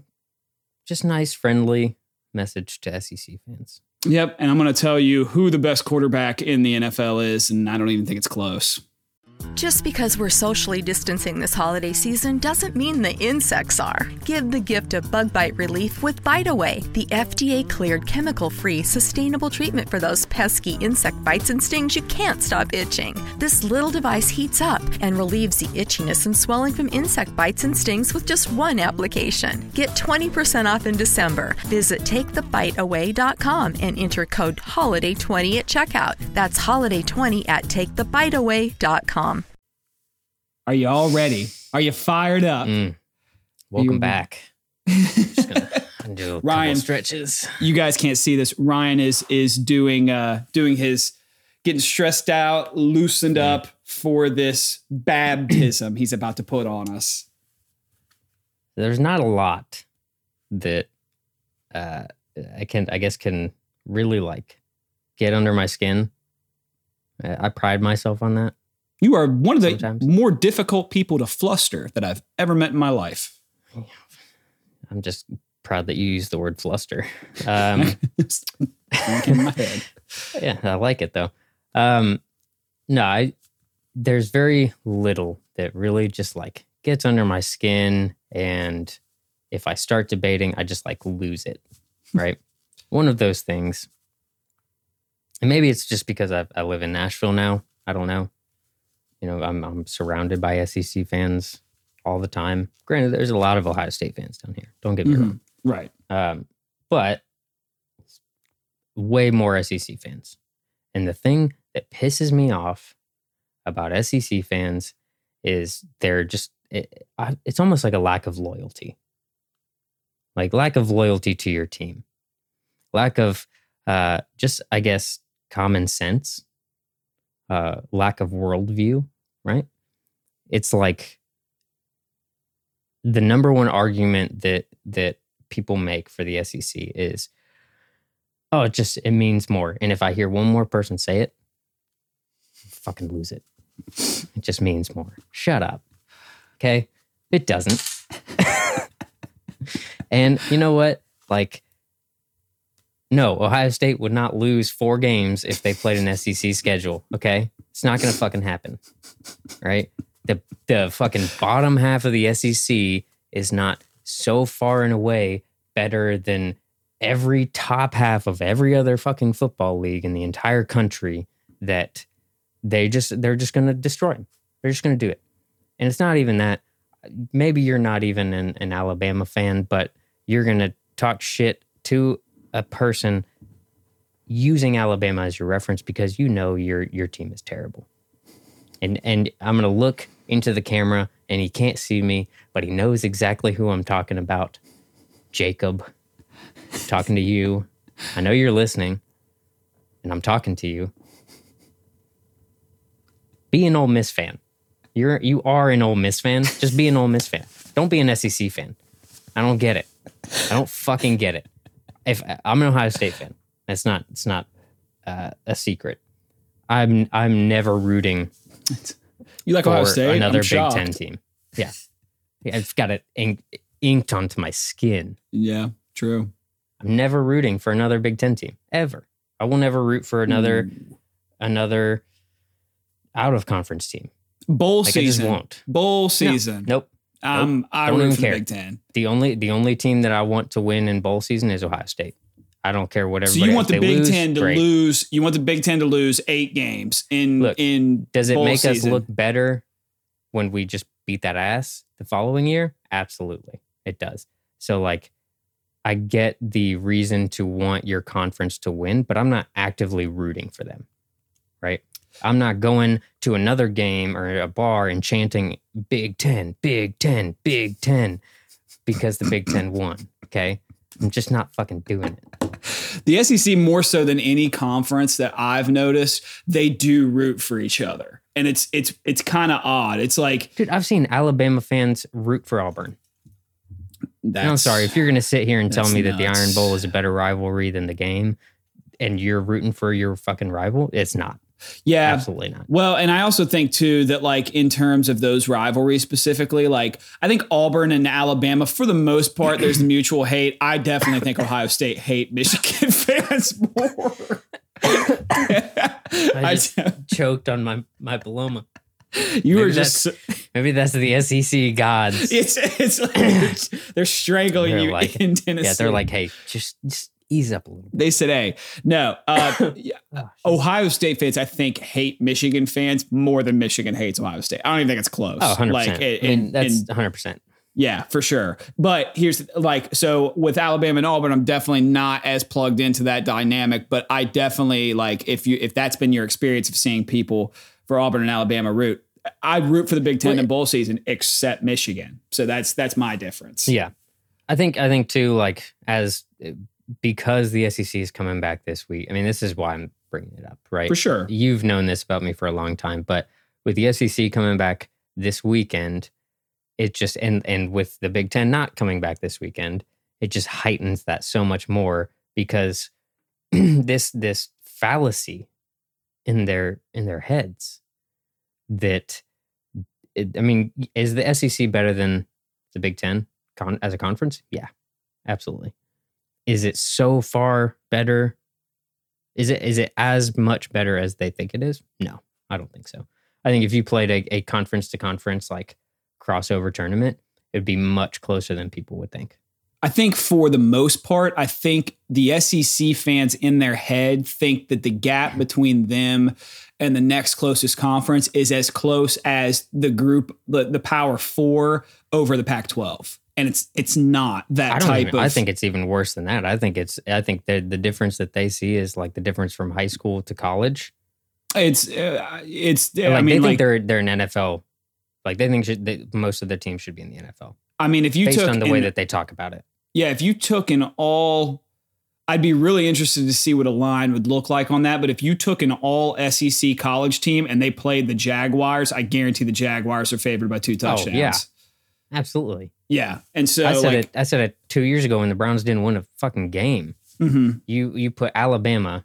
just nice friendly message to SEC fans. Yep, and I'm going to tell you who the best quarterback in the NFL is, and I don't even think it's close. Just because we're socially distancing this holiday season doesn't mean the insects are. Give the gift of bug bite relief with Bite Away, the FDA cleared chemical free sustainable treatment for those pesky insect bites and stings you can't stop itching. This little device heats up and relieves the itchiness and swelling from insect bites and stings with just one application. Get 20% off in December. Visit takethebiteaway.com and enter code HOLIDAY20 at checkout. That's HOLIDAY20 at takethebiteaway.com. Are you all ready? Are you fired up? Mm. Welcome You- back. Just gonna do Ryan. stretches. You guys can't see this. Ryan is is doing uh doing his getting stressed out, loosened up for this baptism he's about to put on us. there's not a lot that uh, I can, I guess, can really like get under my skin. I pride myself on that. You are one of the Sometimes. more difficult people to fluster that I've ever met in my life. I'm just proud that you use the word fluster. Um, in my head. yeah, I like it though. Um, no, I there's very little that really just like gets under my skin, and if I start debating, I just like lose it. Right, one of those things. And maybe it's just because I, I live in Nashville now. I don't know. You know, I'm I'm surrounded by SEC fans all the time. Granted, there's a lot of Ohio State fans down here. Don't get me wrong. Right. Um, but way more SEC fans. And the thing that pisses me off about SEC fans is they're just, it, I, it's almost like a lack of loyalty. Like lack of loyalty to your team, lack of uh, just, I guess, common sense, uh, lack of worldview, right? It's like the number one argument that that people make for the SEC is, oh, it just it means more. And if I hear one more person say it, fucking lose it. It just means more. Shut up. Okay? It doesn't. and you know what? Like, no, Ohio State would not lose four games if they played an SEC schedule. Okay? It's not gonna fucking happen. Right? The the fucking bottom half of the SEC is not so far and away better than every top half of every other fucking football league in the entire country that they just they're just going to destroy them. They're just going to do it. And it's not even that maybe you're not even an, an Alabama fan, but you're going to talk shit to a person using Alabama as your reference because you know your your team is terrible. And and I'm going to look into the camera and he can't see me, but he knows exactly who I'm talking about. Jacob, talking to you. I know you're listening. and I'm talking to you, be an Ole Miss fan. You're you are an Ole Miss fan. Just be an Ole Miss fan. Don't be an SEC fan. I don't get it. I don't fucking get it. If I'm an Ohio State fan, it's not it's not uh, a secret. I'm I'm never rooting You like for Ohio State? another I'm Big shocked. Ten team. Yeah, yeah it's got it ink, inked onto my skin. Yeah, true. I'm never rooting for another Big Ten team ever. I will never root for another Ooh. another out of conference team. bowl Like I just season. won't. Bowl No. season. Nope. Um, I Don't even care. Big Ten. The only the only team that I want to win in bowl season is Ohio State. I don't care whatever. So you want the Big lose, Ten to great. lose? You want the Big Ten to lose eight games in Look, in Does it make us look better when we just beat that ass the following year? Absolutely, it does. So like, I get the reason to want your conference to win, but I'm not actively rooting for them. Right? I'm not going to another game or a bar and chanting Big Ten, Big Ten, Big Ten because the Big Ten won. Okay. I'm just not fucking doing it. the SEC more so than any conference that I've noticed, they do root for each other. And it's it's it's kind of odd. It's like Dude, I've seen Alabama fans root for Auburn. that's, And I'm sorry if you're going to sit here and tell me that the. Iron Bowl is a better rivalry than the game, and you're rooting for your fucking rival. It's not. Yeah, Absolutely not. Well, and I also think too that like in terms of those rivalries specifically, like I think Auburn and Alabama, for the most part, there's the mutual hate. I definitely think Ohio State hate Michigan fans more. I just choked on my my paloma. you were maybe just Maybe that's the SEC gods. it's it's like they're, they're strangling They're you like- in Tennessee. yeah, they're like, hey, just just ease up a little bit. they said, "Hey, no." Uh, Oh. Ohio State fans, I think, hate Michigan fans more than Michigan hates Ohio State. I don't even think it's close. Oh, 100%. Like, I mean, in- that's in- 100%. Yeah, for sure. But here's like so with Alabama and Auburn, I'm definitely not as plugged into that dynamic. But I definitely like if you if that's been your experience of seeing people for Auburn and Alabama root, I'd root for the Big Ten Well, in bowl season except Michigan. So that's that's my difference. Yeah. I think I think too like as because the SEC is coming back this week. I mean, this is why I'm bringing it up, right? for sure. You've known this about me for a long time, but with the SEC coming back this weekend, it just and and with the Big 10 not coming back this weekend, it just heightens that so much more because this this fallacy in their in their heads that it, I mean, is the SEC better than the Big 10 con- as a conference? Yeah. Absolutely. Is it so far better is it is it as much better as they think it is? No, I don't think so. I think if you played a, a conference to conference like crossover tournament, it'd be much closer than people would think. I think for the most part, I think the SEC fans in their head think that the gap between them and the next closest conference is as close as the group, the, the Power Four over the Pac-12, and it's it's not that I type even, of. I think it's even worse than that. I think it's I think the the difference that they see is like the difference from high school to college. it's uh, it's. like I mean, they think like, they're they're an NFL. Like they think should, they, most of their teams should be in the NFL I mean, if you based took on the way that they talk about it. Yeah, if you took an all, I'd be really interested to see what a line would look like on that. But if you took an all SEC college team and they played the Jaguars, I guarantee the Jaguars are favored by two touchdowns. Oh, yeah. Absolutely. Yeah. And so, I said like, it. I said it two years ago when the Browns didn't win a fucking game. mhm. You you put Alabama,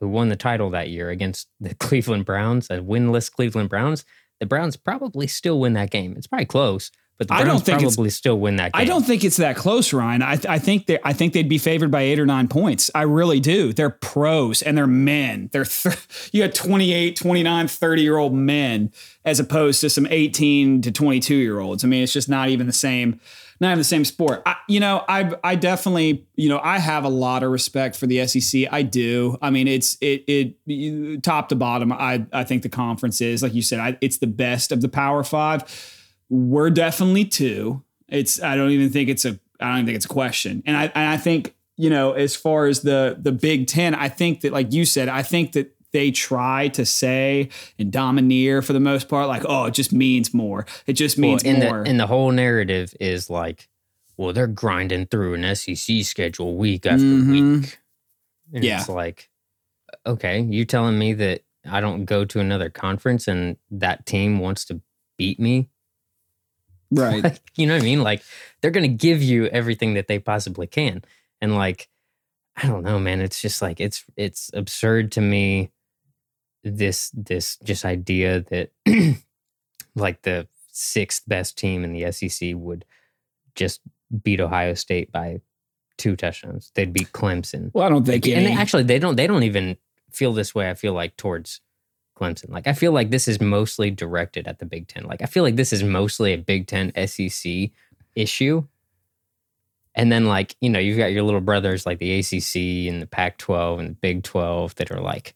who won the title that year, against the Cleveland Browns, a winless Cleveland Browns. The Browns probably still win that game. It's probably close, but the I don't Browns think probably still win that game. I don't think it's that close, Ryan. I, I think they I think they'd be favored by eight or nine points. I really do. They're pros and they're men. They're th- you got 28, 29, 30 year old men as opposed to some 18 to 22 year olds. I mean, it's just not even the same not even the same sport. I, you know, I I definitely, you know, I have a lot of respect for the SEC. I do. I mean, it's it it top to bottom. I I think the conference is like you said. I, it's the best of the Power Five. We're definitely two. It's I don't even think it's a I don't even think it's a question. And I and I think you know as far as the the Big Ten, I think that like you said, I think that they try to say and domineer for the most part, like oh, it just means more. It just Well, means in more. the and the whole narrative is like, well, they're grinding through an SEC schedule week after Mhm. week. And Yeah. it's like, okay, you telling me that I don't go to another conference and that team wants to beat me? Right. Like, you know what I mean? Like they're going to give you everything that they possibly can. And like I don't know, man, it's just like it's it's absurd to me this this just idea that like the sixth best team in the SEC would just beat Ohio State by two touchdowns. They'd beat Clemson. Well, I don't think and any. they- actually they don't they don't even feel this way i feel like towards clemson. Like i feel like this is mostly directed at the big ten. Like i feel like this is mostly a big ten sec issue. And then like you know you've got your little brothers like the acc and the pac 12 and the big 12 that are like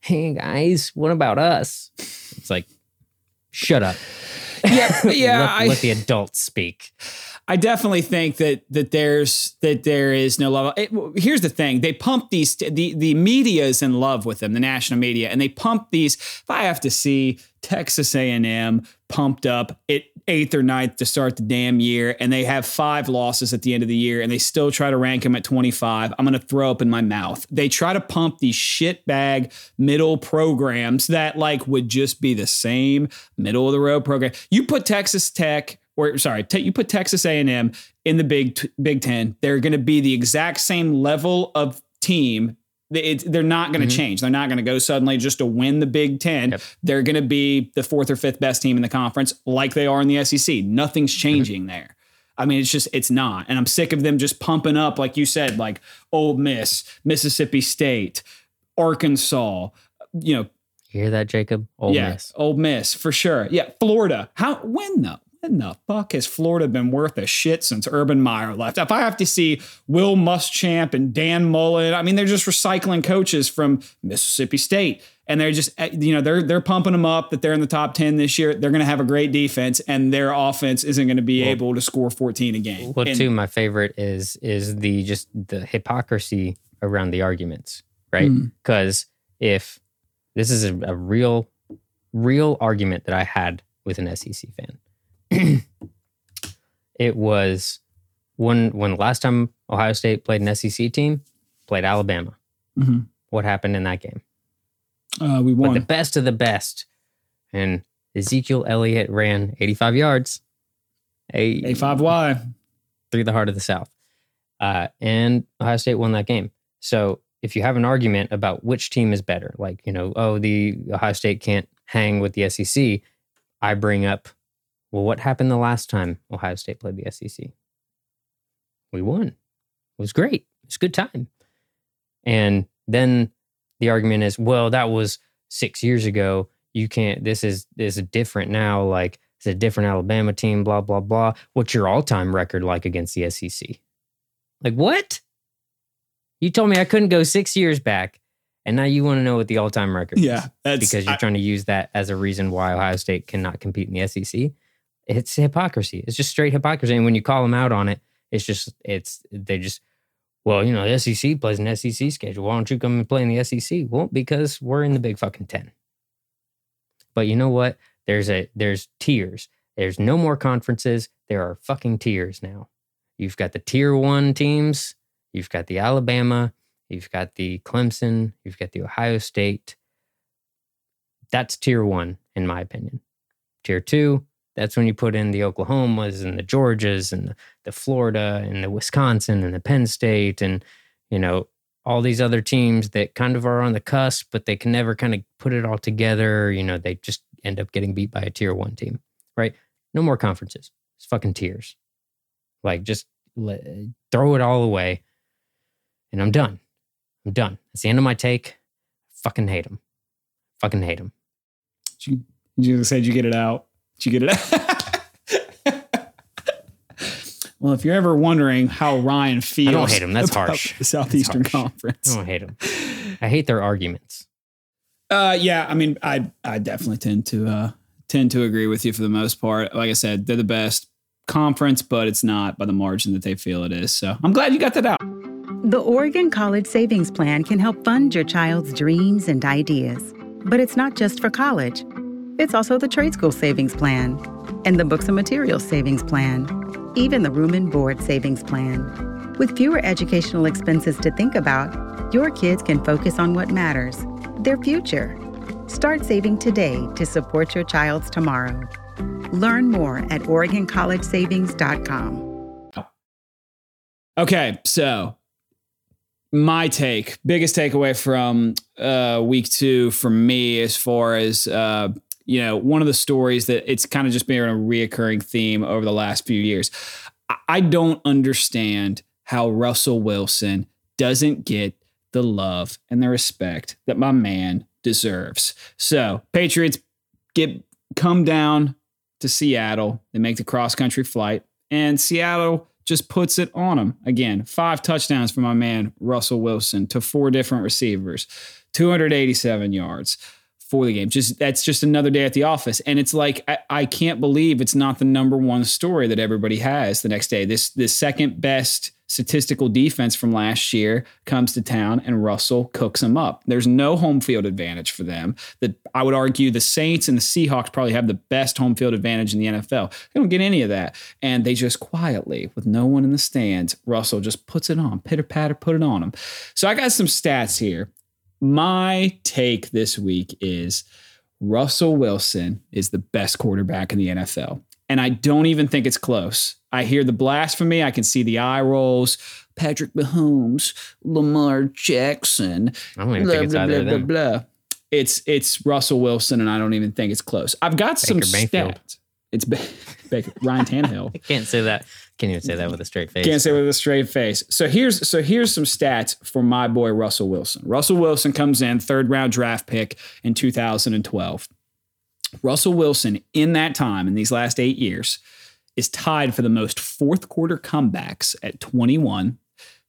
hey guys what about us? It's like shut up yeah, yeah. let, I, let the adults speak I definitely think that that there's that there is no love. It, here's the thing: they pump these. The the media is in love with them, the national media, and they pump these. If I have to see Texas A and M pumped up at eighth or ninth to start the damn year, and they have five losses at the end of the year, and they still try to rank them at 25, I'm going to throw up in my mouth. They try to pump these shitbag middle programs that like would just be the same middle of the road program. You put Texas Tech or sorry, te- you put Texas A&M in the Big Big Ten, they're going to be the exact same level of team. It, they're not going to Mhm. change. They're not going to go suddenly just to win the Big Ten. Yep. They're going to be the fourth or fifth best team in the conference, like they are in the SEC. Nothing's changing there. I mean, it's just it's not, and I'm sick of them just pumping up, like you said, like Old Miss, Mississippi State, Arkansas. You know, hear that jacob Ole yeah, Miss. Old Miss for sure. Yeah, Florida. How when though? When the fuck has Florida been worth a shit since Urban Meyer left? If I have to see Will Muschamp and Dan Mullen, I mean, they're just recycling coaches from Mississippi State, and they're just eh, you know they're they're pumping them up that they're in the top ten this year. They're going to have a great defense, and their offense isn't going to be Well- able to score fourteen a game. Well, And- too, my favorite is is the just the hypocrisy around the arguments, right? Mm. Because if this is a, a real, real argument that I had with an SEC fan, it was when when last time Ohio State played an SEC team, played Alabama. Mhm. What happened in that game? uh, we But won. the best of the best, and Ezekiel Elliott ran 85 yards. A A five Y. through the heart of the South. Uh, and Ohio State won that game. So if you have an argument about which team is better, like, you know, oh, the Ohio State can't hang with the SEC, I bring up, well, what happened the last time Ohio State played the SEC? We won. It was great. It was a good time. And then the argument is, well, that was six years ago. You can't, this is, this is different now. Like, it's a different Alabama team, blah, blah, blah. What's your all time record like against the SEC? Like, what? You told me I couldn't go six years back, and now you want to know what the all time record is Yeah, because you're I- trying to use that as a reason why Ohio State cannot compete in the SEC. It's hypocrisy. It's just straight hypocrisy. And when you call them out on it, it's just, it's, they just, well, you know, the SEC plays an SEC schedule. Why don't you come and play in the SEC? Well, because we're in the big fucking 10. But you know what? There's a, there's tiers. There's no more conferences. There are fucking tiers now. You've got the tier one teams. You've got the Alabama. You've got the Clemson. You've got the Ohio State. That's tier one, in my opinion. Tier two, that's when you put in the Oklahomas and the Georgias and the, the Florida and the Wisconsin and the Penn State and, you know, all these other teams that kind of are on the cusp, but they can never kind of put it all together. You know, they just end up getting beat by a tier one team, right? No more conferences. It's fucking tiers. Like, just let, throw it all away and I'm done. I'm done. That's the end of my take. Fucking hate them. Fucking hate them. You, you said you get it out. Did you get it out? well, if you're ever wondering how Ryan feels, I don't hate him. That's harsh. The Southeastern harsh. Conference. I don't hate them. I hate their arguments. Uh, yeah, I mean, I I definitely tend to uh, tend to agree with you for the most part. Like I said, they're the best conference, but it's not by the margin that they feel it is. So I'm glad you got that out. The Oregon College Savings Plan can help fund your child's dreams and ideas. But it's not just for college. It's also the Trade School Savings Plan and the Books and Materials Savings Plan, even the Room and Board Savings Plan. With fewer educational expenses to think about, your kids can focus on what matters their future. Start saving today to support your child's tomorrow. Learn more at OregonCollegeSavings.com. Okay, so my take, biggest takeaway from uh, week two for me, as far as uh, you know, one of the stories that it's kind of just been a reoccurring theme over the last few years. I don't understand how Russell Wilson doesn't get the love and the respect that my man deserves. So, Patriots get come down to Seattle. They make the cross country flight, and Seattle just puts it on them. Again, five touchdowns for my man Russell Wilson to four different receivers, 287 yards for the game. Just that's just another day at the office. And it's like I, I can't believe it's not the number one story that everybody has the next day. This this second best statistical defense from last year comes to town and Russell cooks them up. There's no home field advantage for them. That I would argue the Saints and the Seahawks probably have the best home field advantage in the NFL. They don't get any of that. And they just quietly, with no one in the stands, Russell just puts it on, pitter patter, put it on them. So I got some stats here my take this week is Russell Wilson is the best quarterback in the NFL. And I don't even think it's close. I hear the blasphemy, I can see the eye rolls. Patrick Mahomes, Lamar Jackson. I don't even blah, think it's blah, either blah, of them. blah, blah. It's it's Russell Wilson, and I don't even think it's close. I've got some Baker Mayfield. stats. It's Ba- Baker, Ryan Tannehill. I can't say that. Can't even say that mm-hmm. with a straight face. Can't say with a straight face. So here's so here's some stats for my boy Russell Wilson. Russell Wilson comes in third round draft pick in 2012. Russell Wilson in that time in these last 8 years is tied for the most fourth quarter comebacks at 21,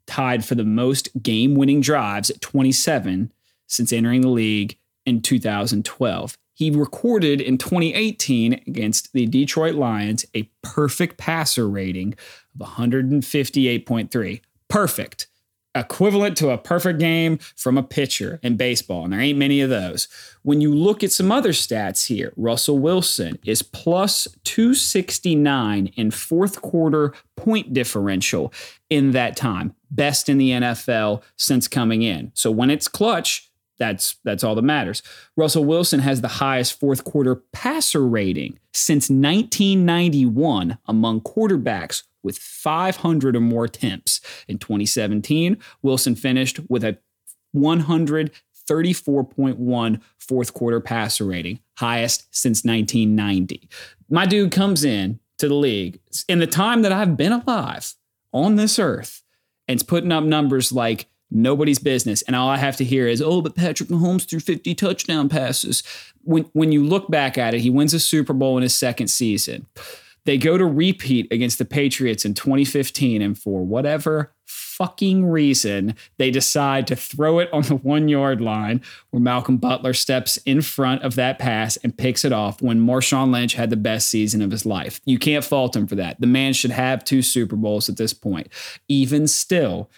tied for the most game-winning drives at 27 since entering the league in 2012 he recorded in 2018 against the Detroit Lions a perfect passer rating of 158.3. Perfect. Equivalent to a perfect game from a pitcher in baseball. And there ain't many of those. When you look at some other stats here, Russell Wilson is plus 269 in fourth quarter point differential in that time. Best in the NFL since coming in. So when it's clutch, that's that's all that matters. Russell Wilson has the highest fourth quarter passer rating since 1991 among quarterbacks with 500 or more attempts. In 2017, Wilson finished with a 134.1 fourth quarter passer rating, highest since 1990. My dude comes in to the league in the time that I've been alive on this earth and's putting up numbers like nobody's business. And all I have to hear is, oh, but Patrick Mahomes threw 50 touchdown passes. When, when you look back at it, he wins a Super Bowl in his second season. They go to repeat against the Patriots in 2015, and for whatever fucking reason, they decide to throw it on the one yard line where Malcolm Butler steps in front of that pass and picks it off when Marshawn Lynch had the best season of his life. You can't fault him for that. The man should have two Super Bowls at this point. Even still,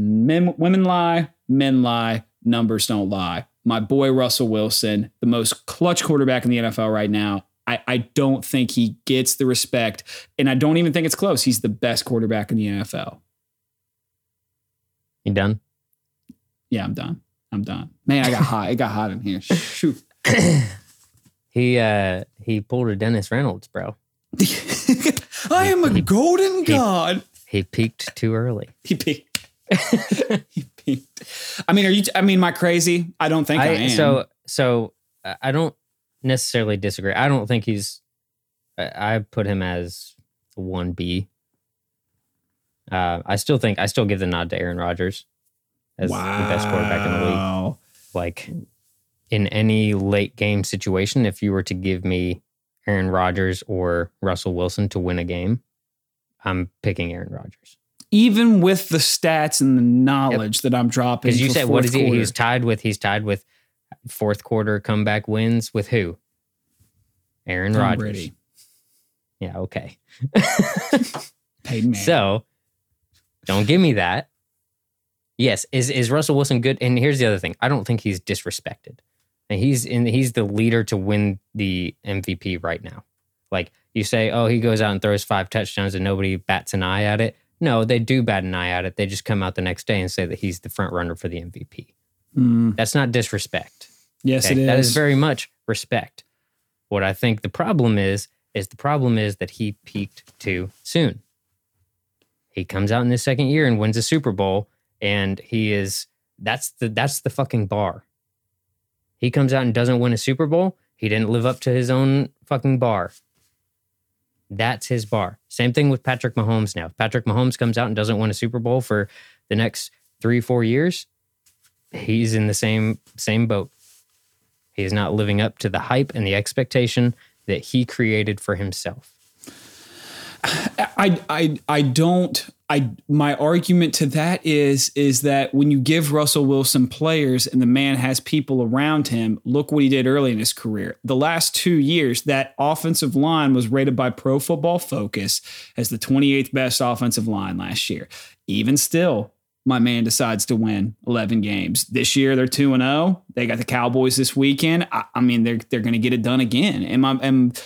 Men, women lie, men lie, numbers don't lie. My boy Russell Wilson, the most clutch quarterback in the NFL right now. I, I don't think he gets the respect, and I don't even think it's close. He's the best quarterback in the NFL. You done? Yeah, I'm done. I'm done. Man, I got hot. It got hot in here. Shoot. He uh he pulled a Dennis Reynolds, bro. I am a He- golden god. He peaked too early. He peaked. he peaked. I mean, are you? I mean, am I crazy? I don't think I, am. So so I I don't necessarily disagree. I don't think he's. I I put him as one B. Uh, I still think I still give the nod to Aaron Rodgers as the best quarterback in the league. Like in any late game situation, if you were to give me Aaron Rodgers or Russell Wilson to win a game, I'm picking Aaron Rodgers. Even with the stats and the knowledge that I'm dropping, Because you said what is he? quarter. He's tied with he's tied with fourth quarter comeback wins with who? Aaron Rodgers. Yeah, okay. Peyton Manning. So don't give me that. Yes, is is Russell Wilson good? And here's the other thing: I don't think he's disrespected. And he's in. He's the leader to win the MVP right now. Like you say, oh, he goes out and throws five touchdowns and nobody bats an eye at it. No, they do bat an eye at it. They just come out the next day and say that he's the front runner for the MVP. Mm, That's not disrespect. yes, okay? it is. That is very much respect. What I think the problem is, is the problem is that he peaked too soon. He comes out in his second year and wins a Super Bowl, and he is that's the that's the fucking bar. He comes out and doesn't win a Super Bowl. He didn't live up to his own fucking bar. That's his bar. Same thing with Patrick Mahomes now. If Patrick Mahomes comes out and doesn't win a Super Bowl for the next three, four years, he's in the same same boat. He is not living up to the hype and the expectation that he created for himself. I I I don't I my argument to that is is that when you give Russell Wilson players and the man has people around him, look what he did early in his career. The last 2 years that offensive line was rated by Pro Football Focus as the 28th best offensive line last year. Even still, my man decides to win 11 games. This year they're 2 and 0. They got the Cowboys this weekend. I, I mean they're they're going to get it done again. And my and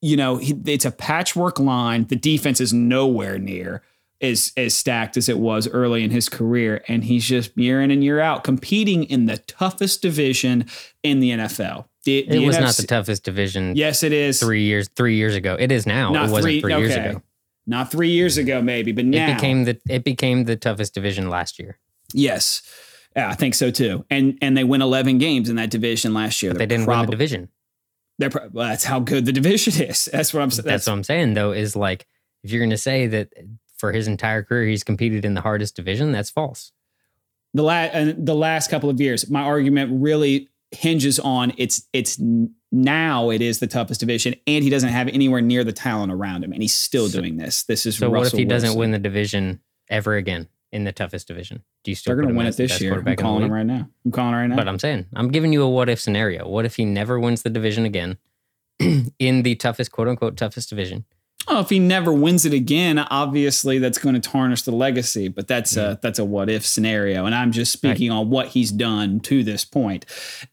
you know, he, it's a patchwork line. The defense is nowhere near as as stacked as it was early in his career, and he's just year in and year out competing in the toughest division in the NFL. The, It the was not the toughest division Yes, it is. three years three years ago. It is now. Not it wasn't three- three, years ago. Not three years ago, maybe, but now It became the it became the toughest division last year. yes. Yeah, I think so too. And and they win eleven games in that division last year. But they didn't win the division. They're pro- well, that's how good the division is. That's what I'm saying. That's, what I'm saying though, is like if you're gonna say that for his entire career he's competed in the hardest division, that's false. the last and uh, the last couple of years my argument really hinges on it's it's now it is the toughest division and he doesn't have anywhere near the talent around him and he's still So- doing this this is So what if Russell he doesn't win the division ever again in the toughest division? Do you still they're going to win it the this year i'm quarterback in the calling him right now i'm calling right now But I'm saying, I'm giving you a what if scenario. What if he never wins the division again in the toughest, quote unquote, toughest division? oh if he never wins it again obviously that's going to tarnish the legacy but that's a that's a what if scenario and i'm just speaking on what he's done to this point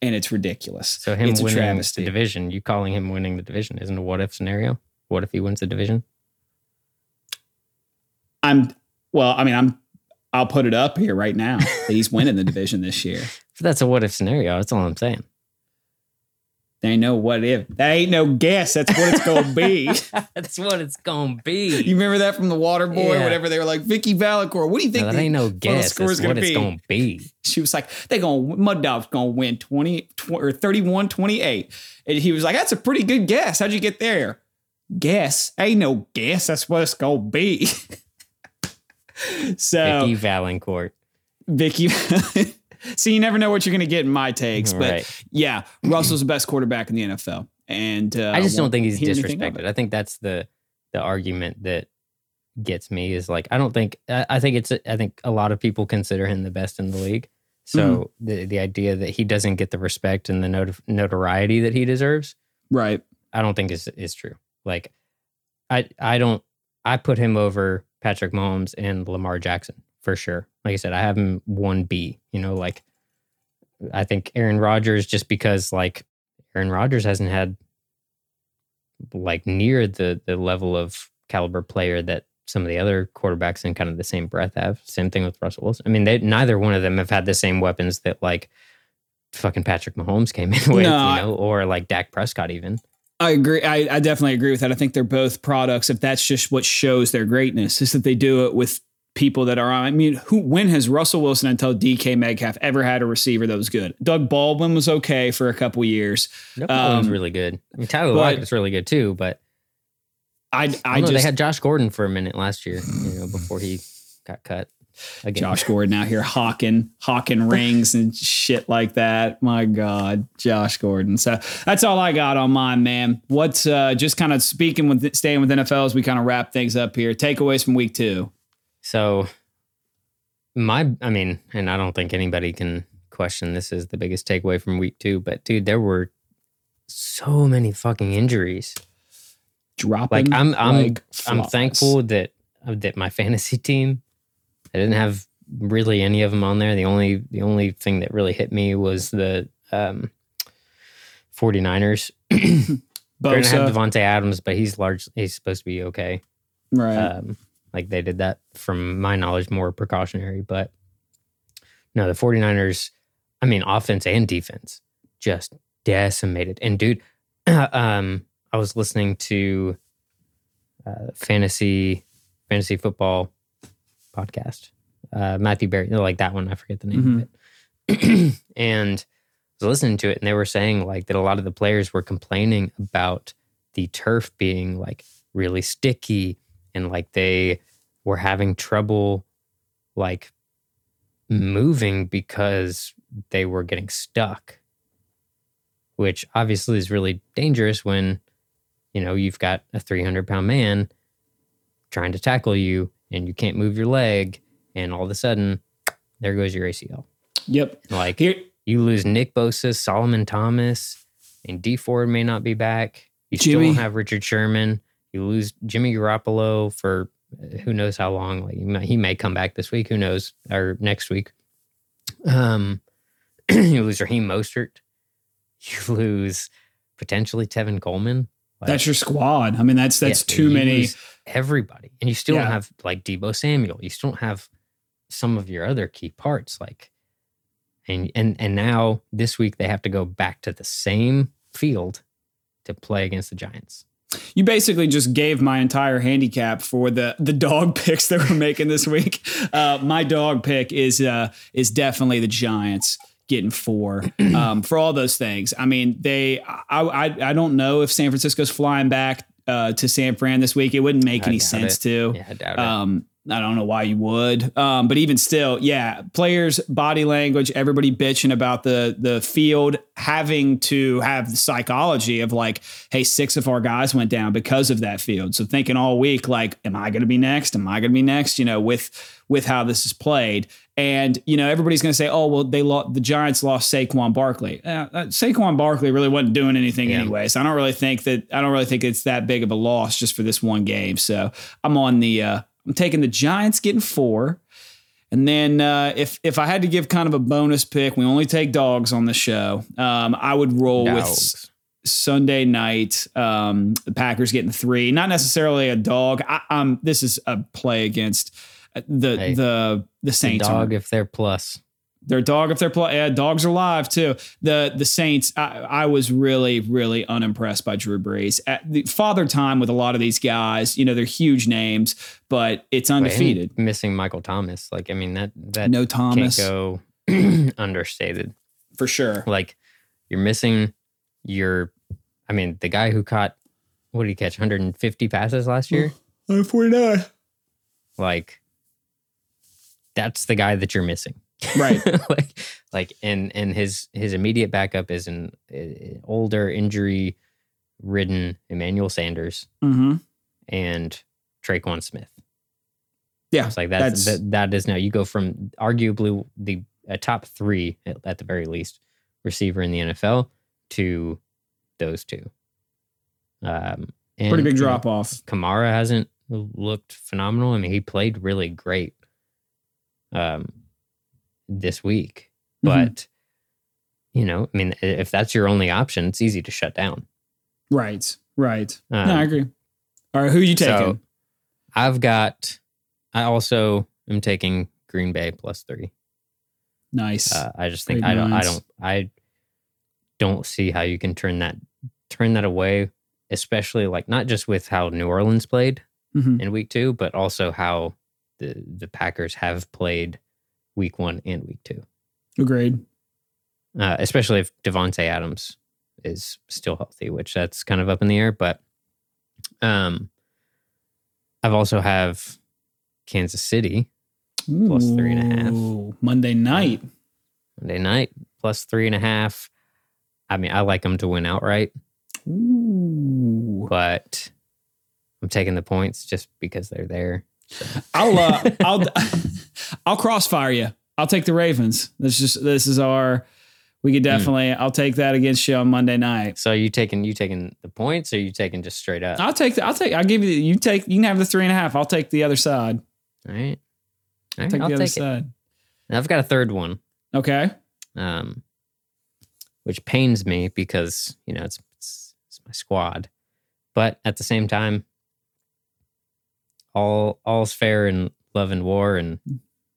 and it's ridiculous So him it's a winning travesty. the division, you calling him winning the division isn't a what if scenario? What if he wins the division? i'm well i mean i'm i'll put it up here right now that he's winning the division this year But that's a what if scenario. That's all I'm saying. There ain't no what if. That ain't no guess. That's what it's gonna be. that's what it's gonna be. you remember that from the Water Boy? Yeah. Whatever they were like, Vicki Vallencourt. What do you think? No, that ain't no guess. score is That's gonna what it's be? gonna be. She was like, they gonna Mud Dog's gonna win 20, 20 or 31, 28. And he was like, that's a pretty good guess. How'd you get there? Guess. Ain't no guess. That's what it's gonna be. so Vicki Vallencourt. Vicky. See, you never know what you're going to get in my takes, but Right. yeah, Russell's the best quarterback in the NFL, and uh, I just don't think he's hear anything of it. disrespected. I think that's the the argument that gets me is like I don't think I, I think it's I think a lot of people consider him the best in the league. So Mm-hmm. the the idea that he doesn't get the respect and the not- notoriety that he deserves, Right. I don't think is is true. Like I I don't I put him over Patrick Mahomes and Lamar Jackson for sure. Like I said, I have him one B. You know, like I think Aaron Rodgers just because like Aaron Rodgers hasn't had like near the the level of caliber player that some of the other quarterbacks in kind of the same breath have. Same thing with Russell Wilson. I mean, they neither one of them have had the same weapons that like fucking Patrick Mahomes came in with, No, you know, or like Dak Prescott even. I agree. I, I definitely agree with that. I think they're both products. If that's just what shows their greatness, is that they do it with people that are on. I mean, who? When has Russell Wilson until DK Metcalf ever had a receiver that was good? Doug Baldwin was okay for a couple years. No, that was Um, really good. I mean, Tyler Lockett was really good too, but I I, I know just they had Josh Gordon for a minute last year, you know, before he got cut. Again. Josh Gordon out here hawking hawking rings and shit like that. My God, Josh Gordon. So that's all I got on mine, man. What's uh, just kind of speaking with staying with NFL as we kind of wrap things up here. Takeaways from week two. So my I mean, and I don't think anybody can question this is the biggest takeaway from week two, but dude, there were so many fucking injuries. Dropping. Like I'm I'm like I'm thankful that that my fantasy team I didn't have really any of them on there. The only the only thing that really hit me was the um 49ers. They're gonna have Bosa. Davante Adams, but he's large he's supposed to be okay. Right. Um Like they did that, from my knowledge, more precautionary. But no, the 49ers, I mean, offense and defense just decimated. And dude, um, I was listening to uh, fantasy fantasy football podcast. Uh, Matthew Berry, like that one, I forget the name Mhm. of it. and I was listening to it, and they were saying like that a lot of the players were complaining about the turf being like really sticky, and like they were having trouble like moving because they were getting stuck, which obviously is really dangerous when you know you've got a 300 pound man trying to tackle you and you can't move your leg and all of a sudden there goes your acl Yep. like Here, you lose nick bosa solomon thomas and dee ford may not be back. You still don't have richard sherman. You lose jimmy garoppolo for uh, who knows how long. Like he may, he may come back this week. Who knows? Or next week. Um you lose raheem mostert. You lose potentially tevin coleman Like, that's your squad. I mean, that's that's yeah, too many. everybody, and you still Yeah. don't have like Deebo Samuel. You still don't have some of your other key parts, like and and and now this week they have to go back to the same field to play against the Giants. You basically just gave my entire handicap for the the dog picks that we're making this week. Uh, my dog pick is uh, is definitely the Giants getting four um, for all those things. I mean, they I, I I don't know if San Francisco's flying back uh, to San Fran this week. It wouldn't make I any sense it. to. Yeah, I doubt it. I don't know why you would, um, but even still, yeah, players' body language, everybody bitching about the the field having to have the psychology of like, hey, six of our guys went down because of that field. So thinking all week, like, am I going to be next? Am I going to be next? You know, with with how this is played, and you know, everybody's going to say, oh, well, they lost. The Giants lost Saquon Barkley. Uh, uh, Saquon Barkley really wasn't doing anything Yeah. anyway, so I don't really think that I don't really think it's that big of a loss just for this one game. So I'm on the. Uh, I'm taking the Giants getting four. And then uh, if if I had to give kind of a bonus pick, we only take dogs on the show. Um, I would roll with S- Sunday night. Um, the Packers getting three, not necessarily a dog. I, um, this is a play against uh, the Hey, the the The Saints. dog aren't- if they're plus. Their dog if they're play. Dogs are live too. The the Saints. I, I was really really unimpressed by Drew Brees. At the father time with a lot of these guys. You know they're huge names, but it's undefeated. missing Michael Thomas. Like I mean that that No Thomas can't go understated. for sure. like you're missing your I mean, the guy who caught what did he catch? 150 passes last year? Oh, I'm 49. Like that's the guy that you're missing. Right. like like and and his his immediate backup is an uh, older injury ridden Emmanuel Sanders Mm-hmm. and Tre'Quan Smith. Yeah, It's like that's, that's- that, that is now you go from arguably the a top three at, at the very least receiver in the NFL to those two. Um, Pretty big drop off. Kamara hasn't looked phenomenal. I mean, he played really great um, this week, Mhm. but you know, I mean, if that's your only option, it's easy to shut down. Right. Right. Um, no, I agree. All right, who you taking? So I've got. I also am taking Green Bay plus three. nice. Uh, I just think Great I don't. I don't. I don't see how you can turn that turn that away, especially like not just with how New Orleans played Mhm. in week two, but also how the the Packers have played week one and week two. Agreed. Uh, especially if Davante Adams is still healthy, which that's kind of up in the air. But um, I've also have Kansas City Plus three and a half. Monday night. Monday night plus three and a half. I mean, I like them to win outright, Ooh. but I'm taking the points just because they're there. I'll uh, I'll I'll crossfire you. I'll take the Ravens. This just this is our. We could Hmm. definitely. I'll take that against you on Monday night. So you taking you taking the points, or you taking just straight up? I'll take. The, I'll take. I'll give you. You take. You can have the three and a half. I'll take the other side. All right, All I'll right, take I'll the other take side. I've got a third one, Okay. um, which pains me because you know it's, it's it's my squad, but at the same time, all all's fair in love and war and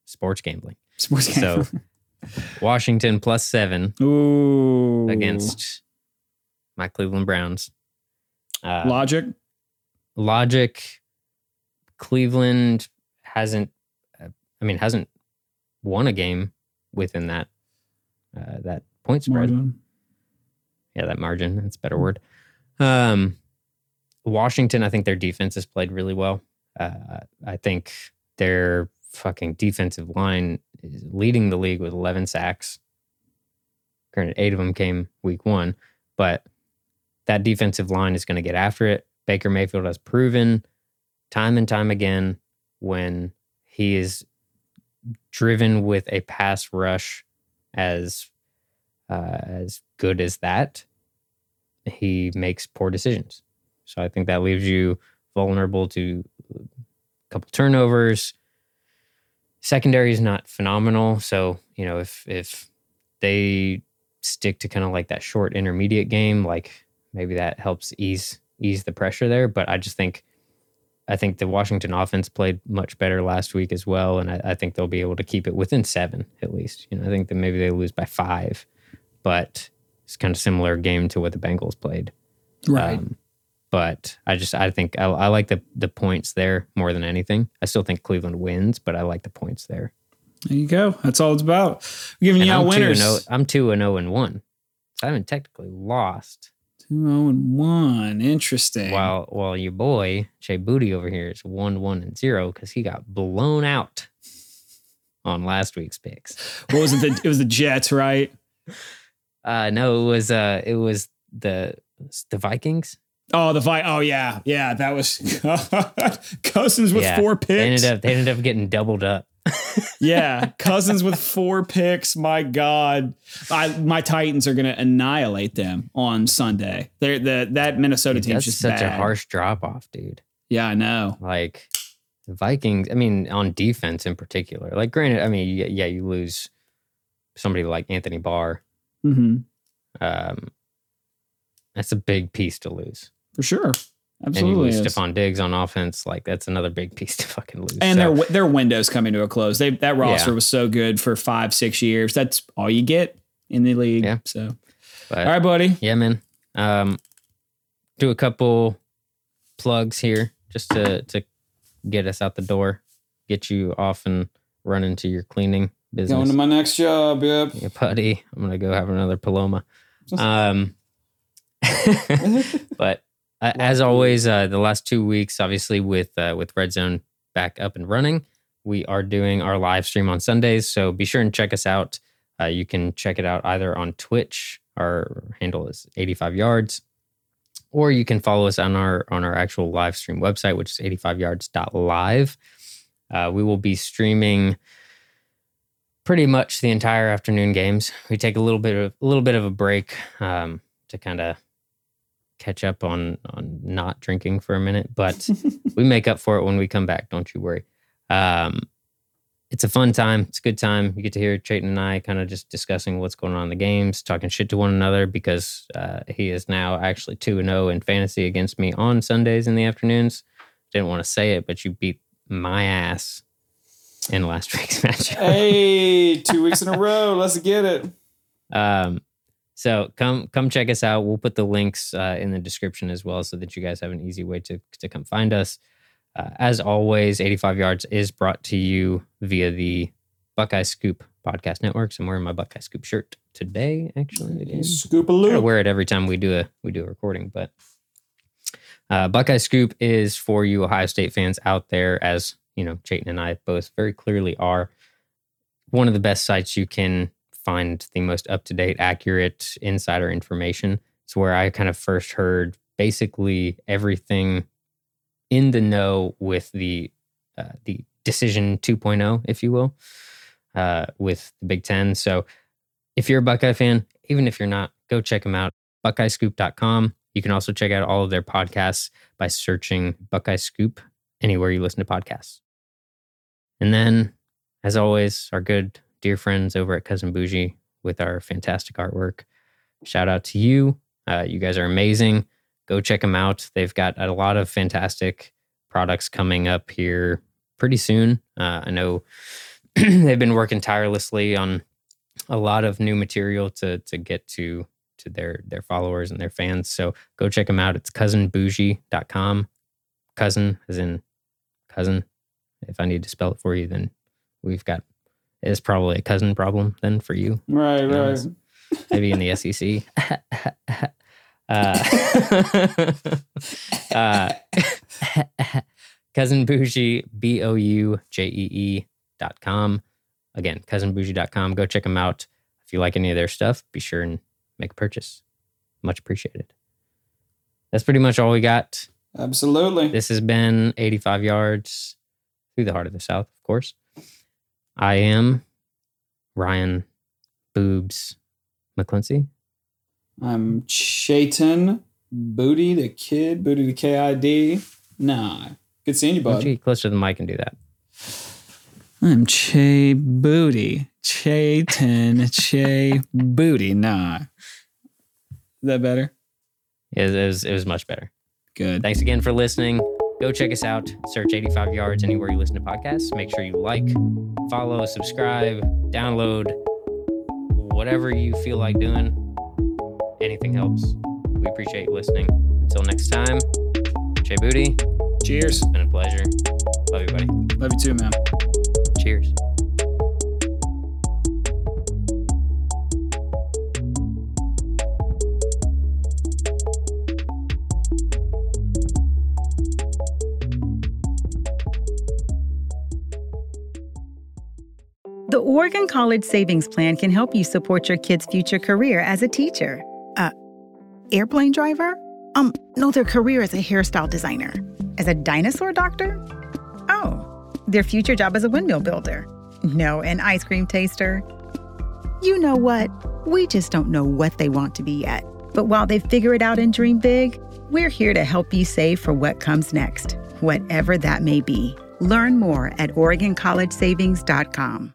sports gambling. Sports So Washington plus seven Ooh. against my Cleveland Browns. Uh, Logic. logic, Cleveland hasn't. uh, I mean, hasn't won a game within that uh, that point spread. Margin. Yeah, that margin. That's a better word. Um, Washington, I think their defense has played really well. Uh, I think their fucking defensive line is leading the league with 11 sacks. Granted, eight of them came week one, but that defensive line is going to get after it. Baker Mayfield has proven time and time again when he is driven with a pass rush as uh, as good as that, he makes poor decisions. So I think that leaves you vulnerable to a couple turnovers. Secondary is not phenomenal, so you know if if they stick to kind of like that short intermediate game, like maybe that helps ease ease the pressure there. But I just think I think the Washington offense played much better last week as well, and I, I think they'll be able to keep it within seven at least. You know, I think that maybe they lose by five, but it's kind of similar game to what the Bengals played. Right. Um, but I just I think I, I like the the points there more than anything. I still think Cleveland wins, but I like the points there. there you go. That's all it's about. We're giving And you out I'm two and winners. oh- I'm two and zero and one, so I haven't technically lost. Two oh and one. Interesting. While while your boy Jay Booty over here is one one and zero because he got blown out on last week's picks. What was it? The, it was the Jets, right? Uh, no, it was uh, it was the the Vikings. Oh, the fight. Oh, yeah, yeah. That was Cousins with Yeah, four They ended picks. up they ended up getting doubled up. yeah, Cousins with four picks. My God, I, my Titans are going to annihilate them on Sunday. They're the that Minnesota team just such a harsh drop off, dude. Yeah, I know. Like the Vikings, I mean, on defense in particular. Like, granted, I mean, yeah, yeah you lose somebody like Anthony Barr. hmm Um, that's a big piece to lose. For sure, Absolutely. and you lose. Stefon Diggs on offense. Like, that's another big piece to fucking lose. And So, their their window's coming to a close. They that roster Yeah. was so good for five six years. That's all you get in the league. Yeah. So but, all right, buddy. yeah, man. Um, do a couple plugs here just to to get us out the door, get you off and run into your cleaning business. Going to my next job. Yep. Yeah, putty. I'm gonna go have another Paloma. Um, but uh, as always, uh, the last two weeks, obviously with uh, with Red Zone back up and running, we are doing our live stream on Sundays. So be sure and check us out. Uh, you can check it out either on Twitch. Our handle is 85 yards, or you can follow us on our on our actual live stream website, which is 85yards.live. Uh, we will be streaming pretty much the entire afternoon games. We take a little bit of a little bit of a break um, to kind of catch up on on not drinking for a minute, but we make up for it when we come back. Don't you worry. Um, it's a fun time. It's a good time. You get to hear Chayton and I kind of just discussing what's going on in the games, talking shit to one another because uh, he is now actually two and zero in fantasy against me on Sundays in the afternoons. Didn't want to say it, but you beat my ass in last week's match. Hey, two weeks in a row. Let's get it. Um, so come come check us out. We'll put the links uh, in the description as well, so that you guys have an easy way to to come find us. Uh, as always, 85 Yards is brought to you via the Buckeye Scoop Podcast Networks. I'm wearing my Buckeye Scoop shirt today. Actually, again. Scoop a I loop. wear it every time we do a we do a recording, but uh, Buckeye Scoop is for you Ohio State fans out there, as you know, Chayton and I both very clearly are. One of the best sites you can find the most up to date, accurate insider information. It's where I kind of first heard basically everything in the know with the uh, the decision 2.0, if you will, uh, with the Big Ten. So if you're a Buckeye fan, even if you're not, go check them out. BuckeyeScoop.com. You can also check out all of their podcasts by searching Buckeye Scoop anywhere you listen to podcasts. And then, as always, our good dear friends over at Cousin Boujee with our fantastic artwork. Shout out to you. Uh, you guys are amazing. Go check them out. They've got a lot of fantastic products coming up here pretty soon. Uh, I know they've been working tirelessly on a lot of new material to to get to to their their followers and their fans. So go check them out. It's cousinboujee.com. Cousin as in cousin. If I need to spell it for you, then we've got it's probably a cousin problem then for you. Right, you know, right. Maybe in the SEC. uh, uh, cousin boujee b o u j e e dot com. Again, cousinboujee.com. Go check them out. If you like any of their stuff, be sure and make a purchase. Much appreciated. That's pretty much all we got. Absolutely. This has been 85 yards through the heart of the South, of course. I am Ryan Boobs McClincy. I'm Chayton Booty the Kid, Booty the KID. Nah. Good seeing you, bud. get closer to the mic and do that? I'm Che Booty. Chayton Che Booty. Nah. Is that better? It was, it was, it was much better. Good. Thanks again for listening. Go check us out. Search 85 Yards anywhere you listen to podcasts. Make sure you like, follow, subscribe, download, whatever you feel like doing. Anything helps. We appreciate you listening. Until next time, Che Booty, Cheers. it's been a pleasure. Love you, buddy. Love you too, man. Cheers. Oregon College Savings Plan can help you support your kid's future career as a teacher. Uh, airplane driver? Um, no, their career as a hairstyle designer. As a dinosaur doctor? Oh, their future job as a windmill builder. No, an ice cream taster. You know what? We just don't know what they want to be yet. But while they figure it out and dream big, we're here to help you save for what comes next, whatever that may be. Learn more at OregonCollegeSavings.com.